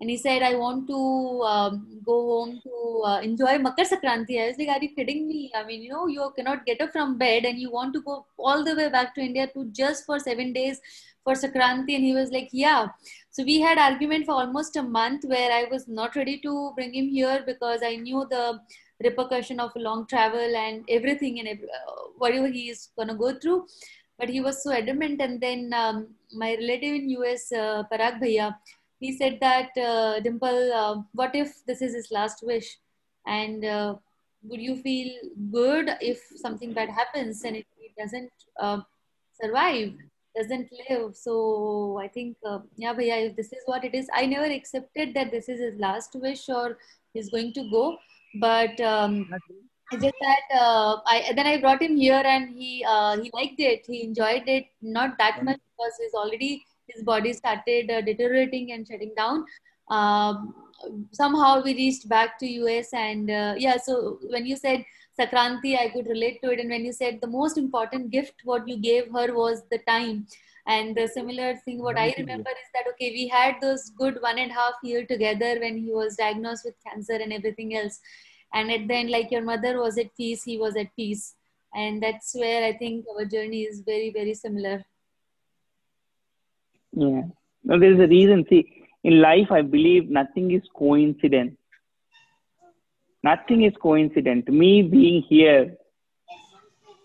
and he said, I want to um, go home to uh, enjoy Makar Sankranti. I was like, Are you kidding me? I mean, you know, you cannot get up from bed and you want to go all the way back to India to just for seven days for Sankranti. And he was like, Yeah. So we had argument for almost a month where I was not ready to bring him here because I knew the repercussion of long travel and everything and uh, whatever he is going to go through. But he was so adamant. And then um, my relative in US, uh, Parag Bhaiya, he said that uh, dimple uh, what if this is his last wish? And uh, would you feel good if something bad happens and he doesn't uh, survive doesn't live? So i think uh, yeah but yeah if this is what it is i never accepted that this is his last wish or he's going to go. But um, just that uh, I then I brought him here and he uh, he liked it. He enjoyed it. Not that much because he's already his body started uh, deteriorating and shutting down. Um, somehow we reached back to US and uh, yeah. So when you said Sankranti, I could relate to it. And when you said the most important gift what you gave her was the time. And the similar thing, what I remember is that okay, we had those good one and a half year together when he was diagnosed with cancer and everything else. And at the end like your mother was at peace, he was at peace. And that's where I think our journey is very, very similar. Yeah. No, there's a reason. See, in life, I believe nothing is coincidence. Nothing is coincident. Me being here,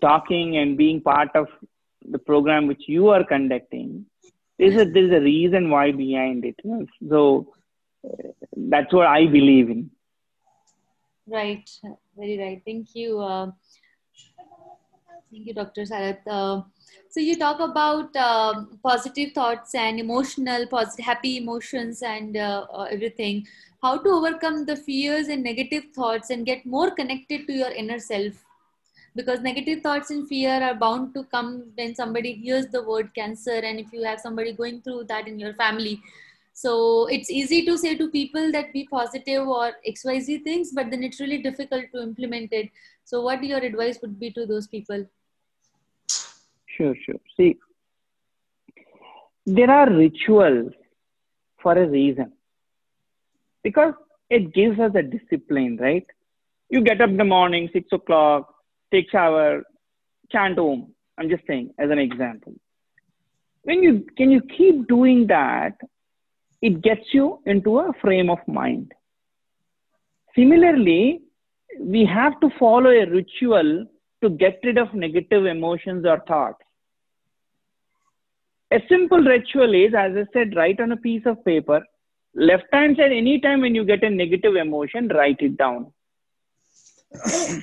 talking and being part of the program which you are conducting, there's a, there's a reason why behind it. So that's what I believe in. Right. Very right. Thank you. Uh, thank you, Dr. Sarat. Uh, so you talk about um, positive thoughts and emotional positive happy emotions and uh, uh, everything how to overcome the fears and negative thoughts and get more connected to your inner self because negative thoughts and fear are bound to come when somebody hears the word cancer and if you have somebody going through that in your family so it's easy to say to people that be positive or xyz things but then it's really difficult to implement it so what your advice would be to those people Sure, sure. See, there are rituals for a reason because it gives us a discipline, right? You get up in the morning, six o'clock, take shower, chant om. I'm just saying as an example. When you can you keep doing that, it gets you into a frame of mind. Similarly, we have to follow a ritual to get rid of negative emotions or thoughts. A simple ritual is, as I said, write on a piece of paper. Left hand side, anytime when you get a negative emotion, write it down.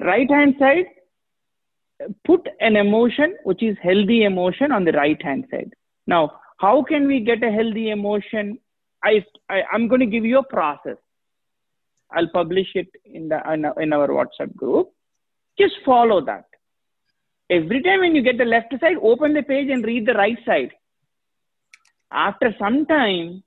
right hand side, put an emotion which is healthy emotion on the right hand side. Now, how can we get a healthy emotion? I, I am going to give you a process. I'll publish it in the in our WhatsApp group. Just follow that. Every time when you get the left side, open the page and read the right side. After some time,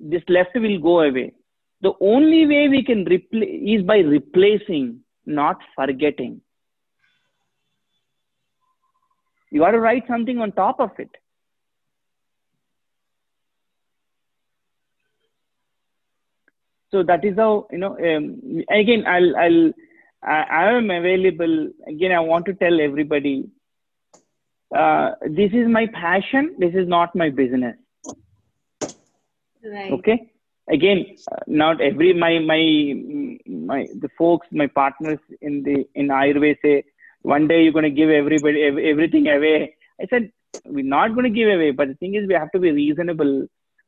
this left will go away. The only way we can replace is by replacing not forgetting. You got to write something on top of it. So that is how you know. Um, again, I'll I'll I, I am available. Again, I want to tell everybody. Uh, this is my passion. This is not my business. Right. Okay. Again, uh, not every my my my the folks, my partners in the in Ayurveda say one day you're going to give everybody ev- everything away. I said we're not going to give away, but the thing is we have to be reasonable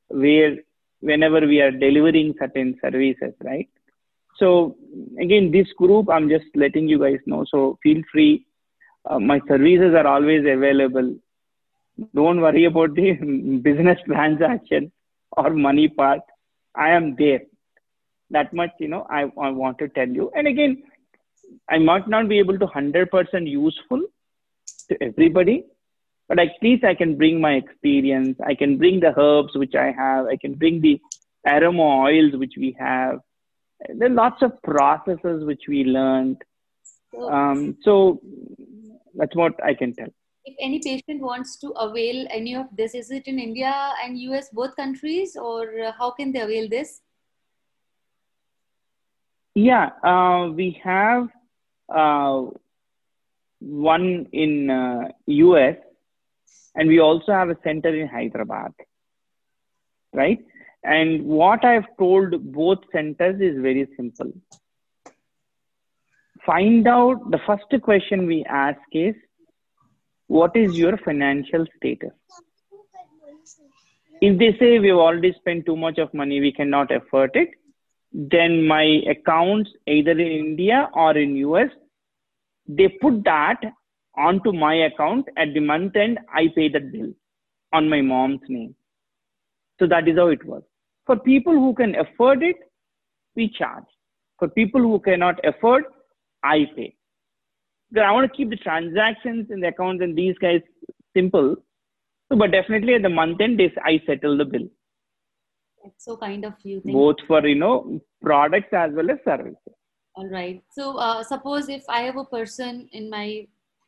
where whenever we are delivering certain services, right? So again, this group, I'm just letting you guys know. So feel free. Uh, my services are always available. Don't worry about the business transaction or money part. I am there. That much, you know, I, I want to tell you. And again, I might not be able to 100% useful to everybody, but at least I can bring my experience. I can bring the herbs which I have. I can bring the aroma oils which we have. There are lots of processes which we learned. So, Um, so that's what I can tell. if any patient wants to avail any of this, is it in India and US, both countries, or uh, how can they avail this? Yeah, uh, we have uh, one in uh, US, and we also have a center in Hyderabad, right? And what I've told both centers is very simple. Find out the first question we ask is, what is your financial status? If they say we've already spent too much of money, we cannot afford it, then my accounts either in India or in US, they put that onto my account at the month end. I pay that bill on my mom's name. So that is how it works. For people who can afford it, we charge. For people who cannot afford, I pay. Because I want to keep the transactions in the accounts and these guys simple. So, but definitely at the month end, I settle the bill That's so kind of you. Both for you know products as well as services. All right. So, uh, suppose if I have a person in my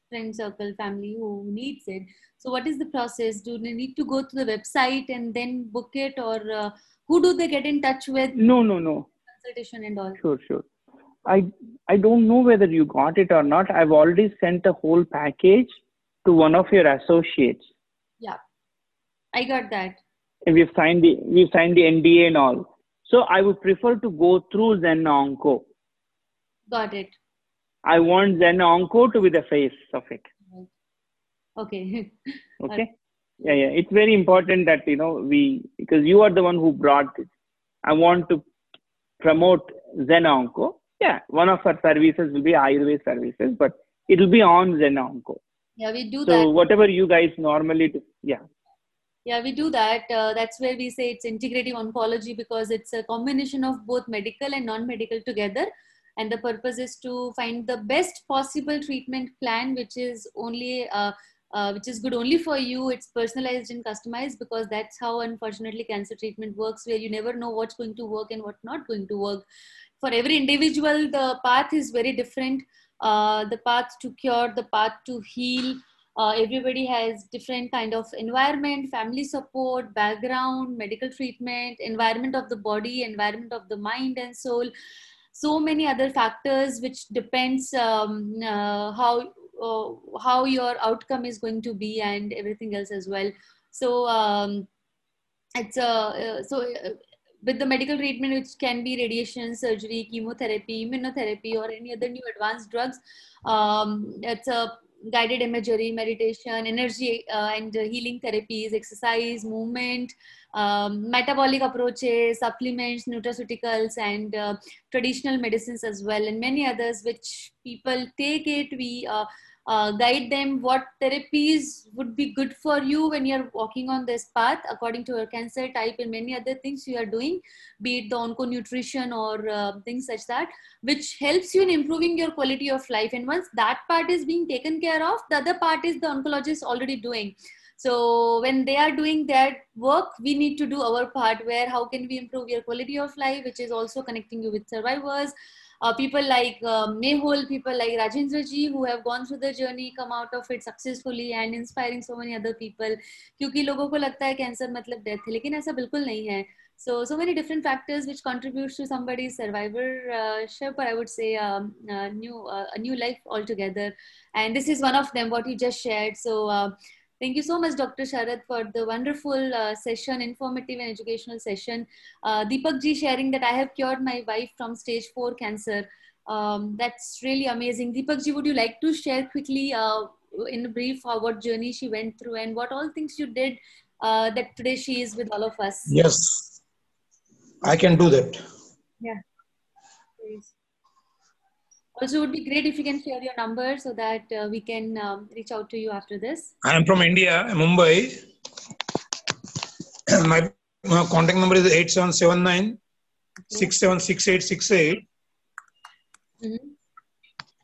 friend circle, family who needs it, so what is the process? Do they need to go to the website and then book it, or uh, who do they get in touch with? No, no, no. Consultation and all. Sure, sure. I I don't know whether you got it or not. I've already sent a whole package to one of your associates. Yeah, I got that. And we've signed the we've signed the NDA and all. So I would prefer to go through ZenOnco. Got it. I want ZenOnco to be the face of it. Okay. Okay. Yeah, yeah. It's very important that you know we because you are the one who brought this. I want to promote ZenOnco. Yeah, one of our services will be Ayurveda services, but it will be on ZenOnco. yeah, we do So that. whatever you guys normally do, yeah. Yeah, we do that. Uh, that's where we say it's integrative oncology because it's a combination of both medical and non-medical together. And the purpose is to find the best possible treatment plan, which is only uh, uh, which is good only for you. It's personalized and customized because that's how, unfortunately, cancer treatment works, where you never know what's going to work and what's not going to work. For every individual, the path is very different. Uh, the path to cure, the path to heal, uh, everybody has different kind of environment family support background medical treatment environment of the body environment of the mind and soul so many other factors which depends um, uh, how uh, how your outcome is going to be and everything else as well. So um, it's a uh, so uh, with the medical treatment which can be radiation surgery chemotherapy immunotherapy or any other new advanced drugs um, it's a guided imagery, meditation, energy uh, and uh, healing therapies, exercise, movement, um, metabolic approaches, supplements, nutraceuticals, and uh, traditional medicines as well, and many others which people take it. We uh, guide them what therapies would be good for you when you're walking on this path according to your cancer type and many other things you are doing, be it the onco nutrition or uh, things such that which helps you in improving your quality of life. And once that part is being taken care of, the other part is the oncologist already doing. So when they are doing their work, we need to do our part where how can we improve your quality of life, which is also connecting you with survivors uh, people like uh, Mehul, people like Rajendra ji who have gone through the journey, come out of it successfully and inspiring so many other people. क्योंकि लोगों को लगता है cancer मतलब death है लेकिन ऐसा बिल्कुल नहीं है so so many different factors which contributes to somebody's survivorship or i would say um, uh, new uh, a new life altogether and this is one of them what you just shared so uh, Thank you so much, Dr. Sarat, for the wonderful uh, session, informative and educational session. Uh, Deepak ji sharing that I have cured my wife from stage four cancer. Um, that's really amazing. Deepak ji, would you like to share quickly uh, in a brief how, what journey she went through and what all things you did uh, that today she is with all of us? Yes, I can do that. Yeah. Also, it would be great if you can share your number so that uh, we can um, reach out to you after this. I am from India, Mumbai. my, my contact number is 8779 676868. Mhm.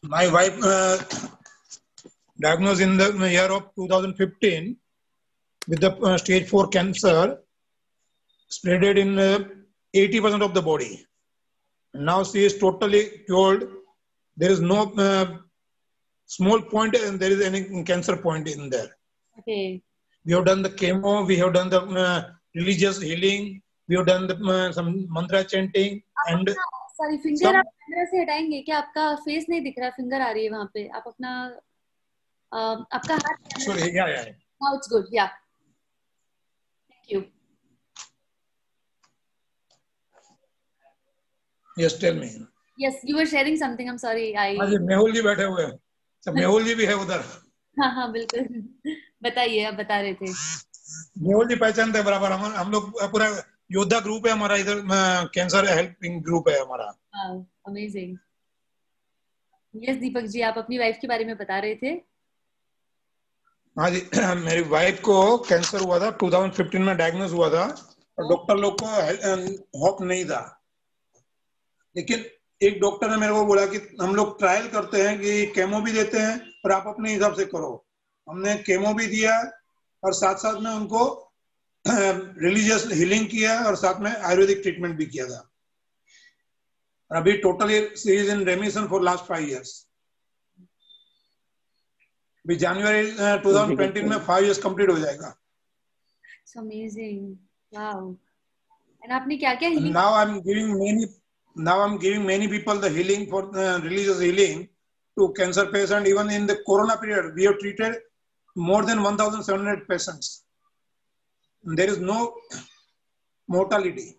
My wife uh, diagnosed in the year of 2015 with the uh, stage 4 cancer, spreaded in uh, 80% of the body. Now she is totally cured There is no uh, small point and there is any cancer point in there. Okay. We have done the chemo, we have done the uh, religious healing, we have done the, uh, some mantra chanting, and sorry finger Some- आप camera से हटाएंगे क्या आपका face नहीं दिख रहा finger आ रही है वहां पे आप अपना अ, आपका हाथ sorry, yeah, yeah. Now it's good yeah thank you Yes, tell me. Yes you were sharing something I am sorry I हाँ जी मेहुल जी बैठे हुए हैं। सब मेहुल जी भी है उधर। हाँ हाँ बिल्कुल। बताइए आप बता रहे थे। मेहुल जी पहचानते हैं बराबर। हम हम लोग पूरा योद्धा ग्रुप है हमारा इधर कैंसर हेल्पिंग ग्रुप है हमारा। अमेजिंग यस दीपक जी आप अपनी वाइफ के बारे में बता रहे थे। हाँ जी मेरी वाइफ को कैंसर हुआ था 2015 में डायग्नोज हुआ था। और डॉक्टर लोग को होप नहीं था। लेकिन एक डॉक्टर ने मेरे को बोला कि हम लोग ट्रायल करते हैं कि केमो भी देते हैं और आप अपने हिसाब से करो। हमने केमो भी दिया और साथ साथ में उनको रिलीजियस हीलिंग किया और साथ में आयुर्वेदिक ट्रीटमेंट भी किया था। और अभी totally series in remission for last five years अभी जनवरी टू थाउज़ेंड ट्वेंटी में फाइव इयर्स कंप्लीट हो जाएगा। अमेजिंग वाओ एंड आपने क्या क्या And healing now I'm giving many now I'm giving many people the healing for uh, religious healing to cancer patients. Even in the corona period, we have treated more than 1,700 patients. There is no mortality.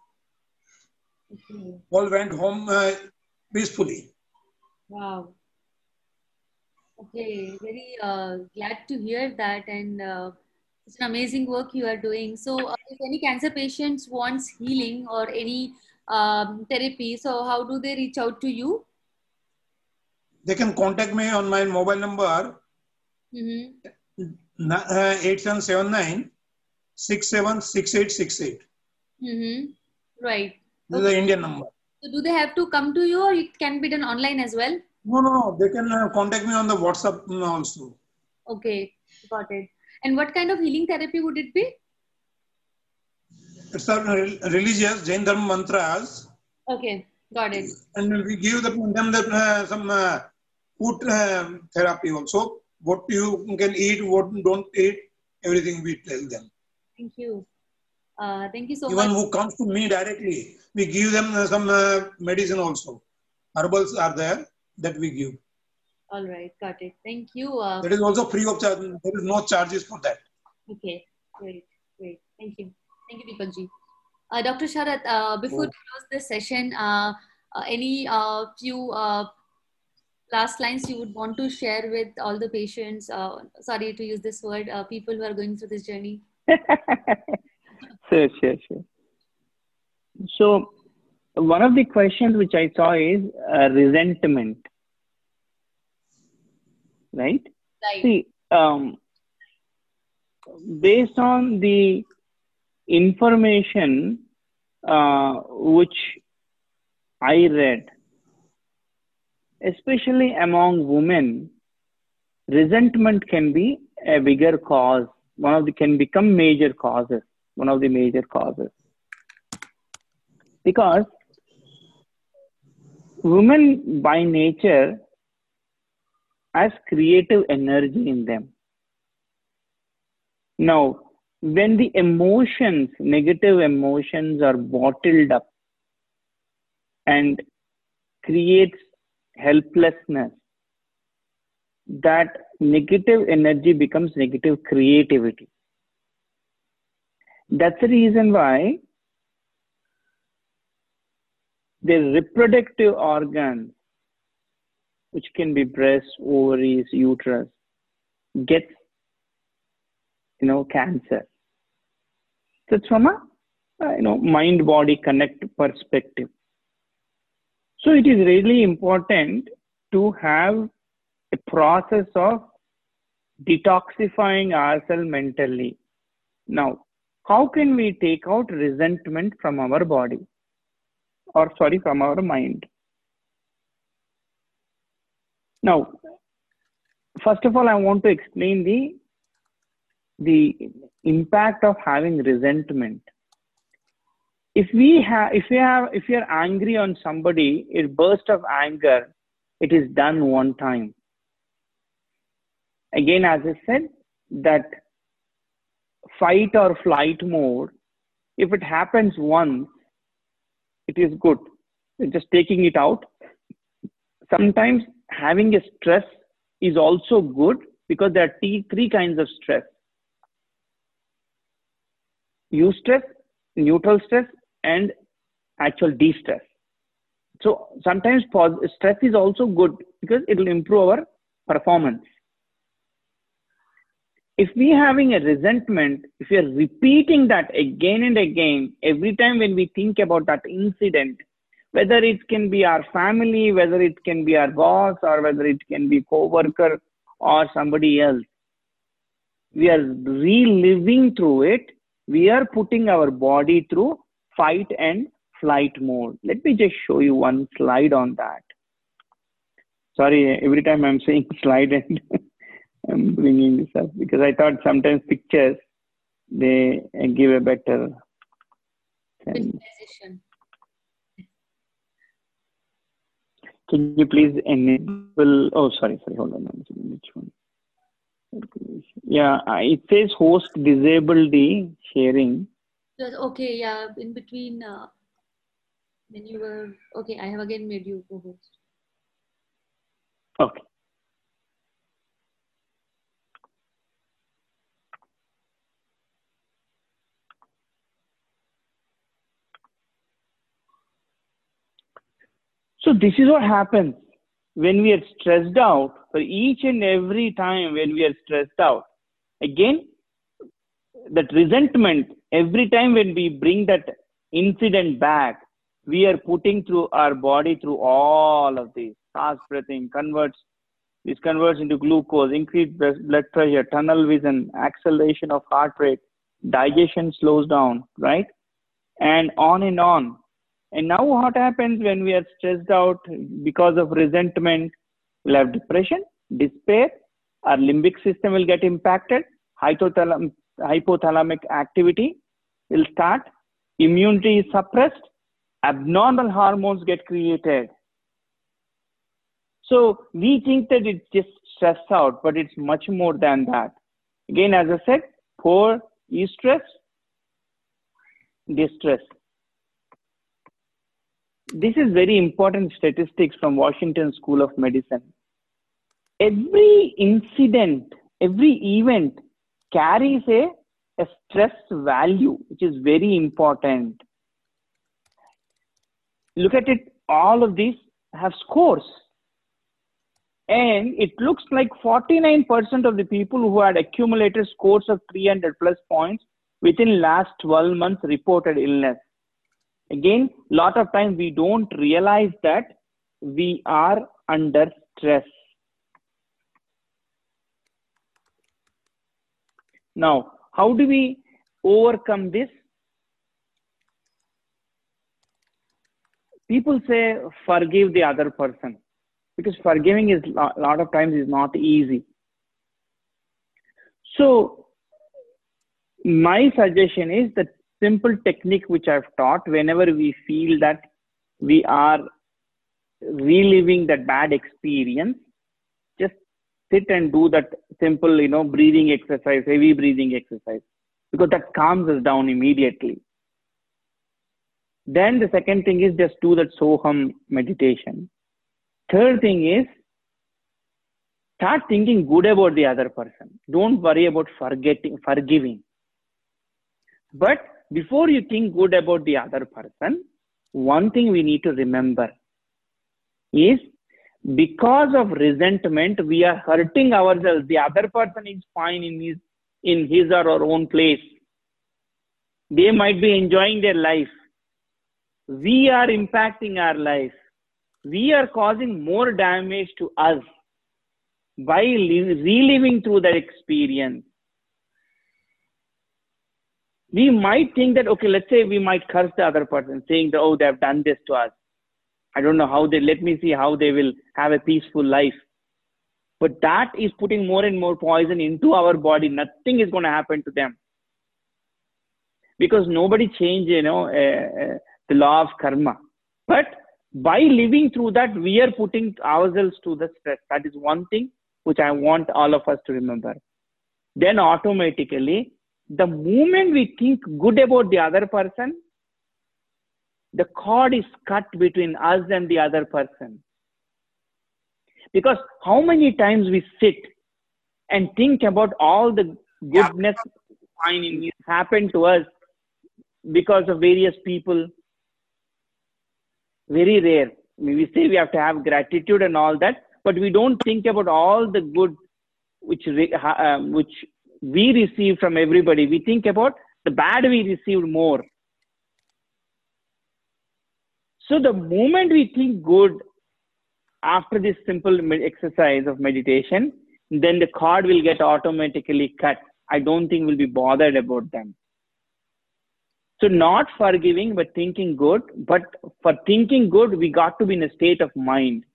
Okay. All went home uh, peacefully. Wow. Okay, very uh, glad to hear that, and uh, it's an amazing work you are doing. So, uh, if any cancer patients wants healing or any um, therapy, so how do they reach out to you? They can contact me on my mobile number Mm-hmm. uh, 8779 676868. Mm-hmm. Right. This is the Indian number. So, do they have to come to you, or it can be done online as well? No, no, no. They can uh, contact me on the WhatsApp uh, also. Okay, got it. And what kind of healing therapy would it be? It's a religious Jain Dharma mantras, Okay, got it. and we give the, them the, uh, some uh, food uh, therapy also. What you can eat, what don't eat, everything we tell them. Thank you. Uh, thank you so Even much. who comes to me directly, we give them uh, some uh, medicine also. Herbals are there that we give. All right, got it. Thank you. Uh, That is also free of charge. There is no charges for that. Okay, great, great. Thank you. Thank you, Deepak ji. Uh, Dr. Sarat, uh, before Oh. we close this session, uh, uh, any uh, few uh, last lines you would want to share with all the patients? Uh, sorry to use this word, uh, people who are going through this journey. sure, sure, sure. So, one of the questions which I saw is uh, resentment, right? Right. See, um, based on the information uh, which I read, especially among women, resentment can be a bigger cause. One of the can become major causes. One of the major causes because women by nature has creative energy in them. Now, when the emotions, negative emotions are bottled up and creates helplessness, that negative energy becomes negative creativity. That's the reason why the reproductive organs, which can be breast, ovaries, uterus, gets you know cancer. It's from a uh, you know mind-body connect perspective. So it is really important to have a process of detoxifying ourselves mentally. Now, how can we take out resentment from our body? or sorry from our mind now first of all i want to explain the the impact of having resentment. If we have if we have if you are angry on somebody a burst of anger it is done one time. Again as i said that fight or flight mode if it happens once it is good. Just taking it out. Sometimes having a stress is also good because there are three kinds of stress eustress neutral stress and actual distress so sometimes stress is also good because it will improve our performance. If we are having a resentment if we are repeating that again and again every time when we think about that incident whether it can be our family whether it can be our boss or whether it can be co-worker or somebody else we are reliving through it we are putting our body through fight and flight mode let me just show you one slide on that sorry every time i'm saying slide and I'm bringing this up because I thought sometimes pictures they give a better sense. Can you please enable? Oh, sorry, sorry. Hold on. Which one? Yeah, it says host disable the sharing. Okay, yeah. In between, uh, when you were okay, I have again made you co-host. Okay. So this is what happens when we are stressed out for each and every time when we are stressed out. Again, that resentment, every time when we bring that incident back, we are putting through our body through all of these. Fast breathing converts, this converts into glucose, increased blood pressure, tunnel vision, acceleration of heart rate, digestion slows down, right? And on and on. And now what happens when we are stressed out because of resentment? We'll have depression, despair, our limbic system will get impacted, hypothalamic, activity will start, immunity is suppressed, abnormal hormones get created. So we think that it's just stress out, but it's much more than that. Again, as I said, poor stress, distress this is very important statistics from Washington School of Medicine. Every incident, every event carries a, a stress value, which is very important. Look at it, all of these have scores. And it looks like 49% of the people who had accumulated scores of 300 plus points within last 12 months reported illness again lot of times we don't realize that we are under stress. Now how do we overcome this? People say forgive the other person because forgiving is a lot of times is not easy. So my suggestion is that simple technique which I've taught whenever we feel that we are reliving that bad experience, just sit and do that simple, you know, breathing exercise, heavy breathing exercise, because that calms us down immediately. Then the second thing is just do that Soham meditation. Third thing is start thinking good about the other person. Don't worry about forgetting, forgiving. But before you think good about the other person, one thing we need to remember is because of resentment, we are hurting ourselves. The other person is fine in his, in his or her own place. They might be enjoying their life. We are impacting our life. We are causing more damage to us by reliving through that experience we might think that okay let's say we might curse the other person saying that oh they have done this to us. I don't know how they let me see how they will have a peaceful life. But that is putting more and more poison into our body. Nothing is going to happen to them. Because nobody changed you know uh, uh, the law of karma. But by living through that we are putting ourselves to the stress. That is one thing which i want all of us to remember. Then automatically the moment we think good about the other person, the cord is cut between us and the other person. Because how many times we sit and think about all the goodness finding happened to us because of various people. Very rare. We say we have to have gratitude and all that, but we don't think about all the good which um, which we receive from everybody. We think about the bad we received more. So the moment we think good after this simple exercise of meditation, then the card will get automatically cut. I don't think we'll be bothered about them. So not forgiving, but thinking good. But for thinking good, we got to be in a state of mind.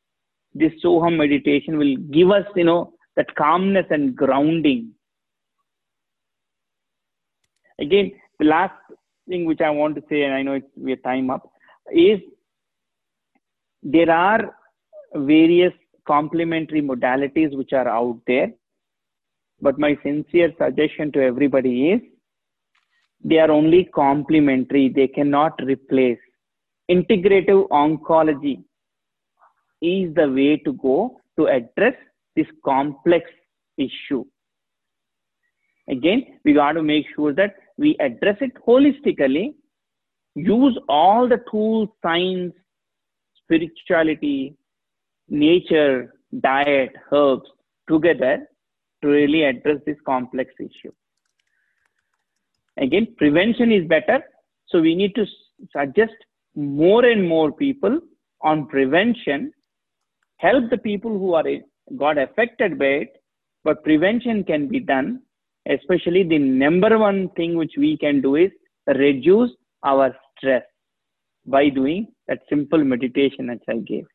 This Soham meditation will give us, you know, that calmness and grounding again, the last thing which I want to say, and I know it's we are time up, is there are various complementary modalities which are out there. But my sincere suggestion to everybody is they are only complementary, they cannot replace. Integrative oncology is the way to go to address this complex issue. Again, we got to make sure that we address it holistically, use all the tools, science, spirituality, nature, diet, herbs together to really address this complex issue. Again, prevention is better. So we need to suggest more and more people on prevention, help the people who are got affected by it, but prevention can be done especially the number one thing which we can do is reduce our stress by doing that simple meditation as I gave.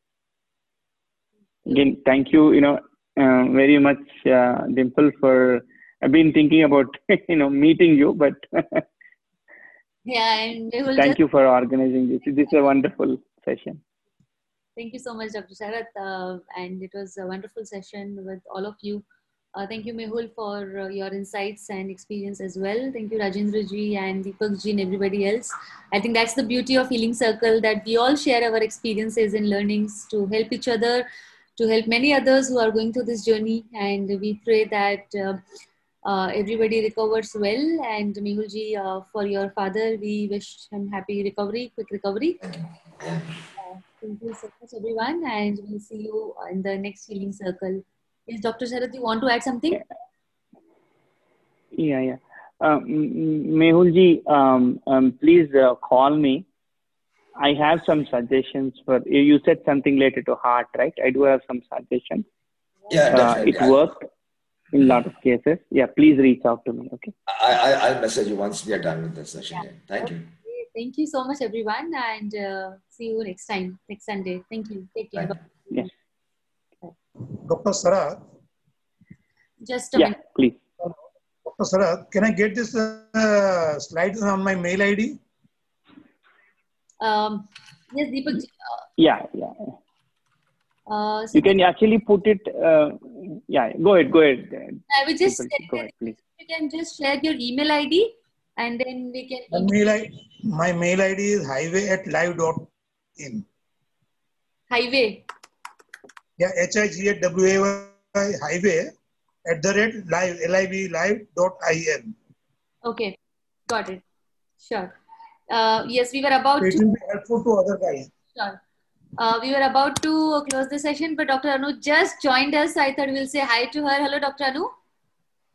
Again, thank you, you know, uh, very much, uh, Dimple, for I've been thinking about, you know, meeting you, but yeah, and thank you for organizing this. This is a wonderful session. Thank you so much, Dr. Sarat, uh, and it was a wonderful session with all of you. Uh, thank you, Mehul, for uh, your insights and experience as well. Thank you, Rajendra ji and Deepak ji and everybody else. I think that's the beauty of Healing Circle that we all share our experiences and learnings to help each other, to help many others who are going through this journey. And we pray that uh, uh everybody recovers well. And Mehul ji, uh, for your father, we wish him happy recovery, quick recovery. Uh, thank you so much, everyone. And we'll see you in the next Healing Circle. Yes, Dr. Sarat, you want to add something? Yeah, yeah. Um, Mehul ji, um, um, please uh, call me. I have some suggestions for you. Said something related to heart, right? I do have some suggestions. Yeah, uh, it yeah. worked in a lot of cases. Yeah, please reach out to me. Okay. I, I will message you once we are done with the session. Yeah. Thank okay. you. Thank you so much, everyone, and uh, see you next time, next Sunday. Thank you. Take care. Yes. Dr. Sarat. Just a yeah, minute. please. Dr. Sarat, can I get this uh, slides on my mail ID? Um, yes, Deepak. Uh, yeah, yeah. Uh, so You can actually put it. Uh, yeah, go ahead. Go ahead. I will just Simple. Go ahead, please. you can just share your email ID and then we My can mail, I, my mail ID is highway at live dot in. highway. Yeah, H I G A W A Y highway at the rate live L I V live dot I N. Okay, got it. Sure. Uh, yes, we were about It to. will be helpful to other guys. Sure. Uh, we were about to close the session, but Dr. Anu just joined us. I thought we'll say hi to her. Hello, Dr. Anu.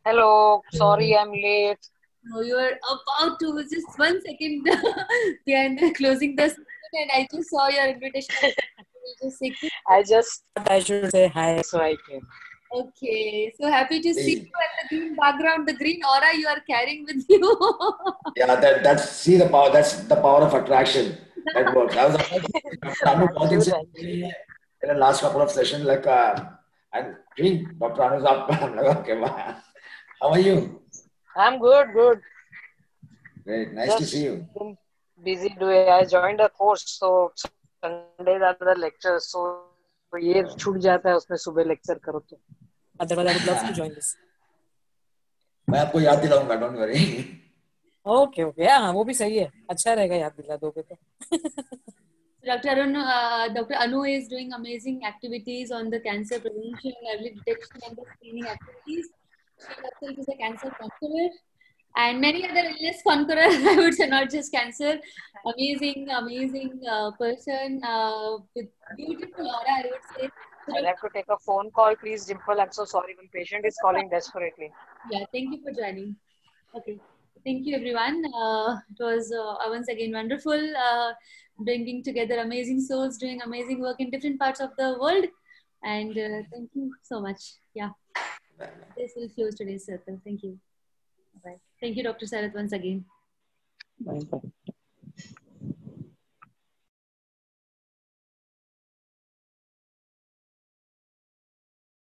Hello, sorry I'm late. No, you were about to. Just one second behind the closing the session, and I just saw your invitation. We'll just say quick. I just thought I should say hi, so I came. Okay, so happy to see you at the green background, the green aura you are carrying with you. Yeah, that that's see the power. That's the power of attraction. That works. I was Dr. Anu Paul in the last couple of sessions, like, uh, and Green, Dr. Anu's up. I'm like, okay, bye. How are you? I'm good, good. Great, nice to see you. busy doing. I joined a course, so Are the lectures. So तो ये छूट जाता है उसमें सुबह lecture करो तो Otherwise, I would love to join this. मैं आपको याद दिलाऊँगा डोंट वरी Okay, okay. हाँ वो भी सही है अच्छा रहेगा याद दिला दोगे तो Dr. Arun, uh, Dr. Anu is doing amazing activities on the cancer prevention, early detection, and the screening activities. She herself is a cancer conqueror and many other illness conqueror. I would say not just cancer. Amazing, amazing uh, person uh, with beautiful aura. I would say. I'll have to take a phone call, please, Dimple. I'm so sorry. One patient is calling desperately. yeah, thank you for joining. Okay, thank you everyone. Uh, it was uh, once again wonderful uh, bringing together amazing souls doing amazing work in different parts of the world. And uh, thank you so much. Yeah, this will close today's circle. Thank you. Thank you, Dr. Sarat, once again. Bye. Bye.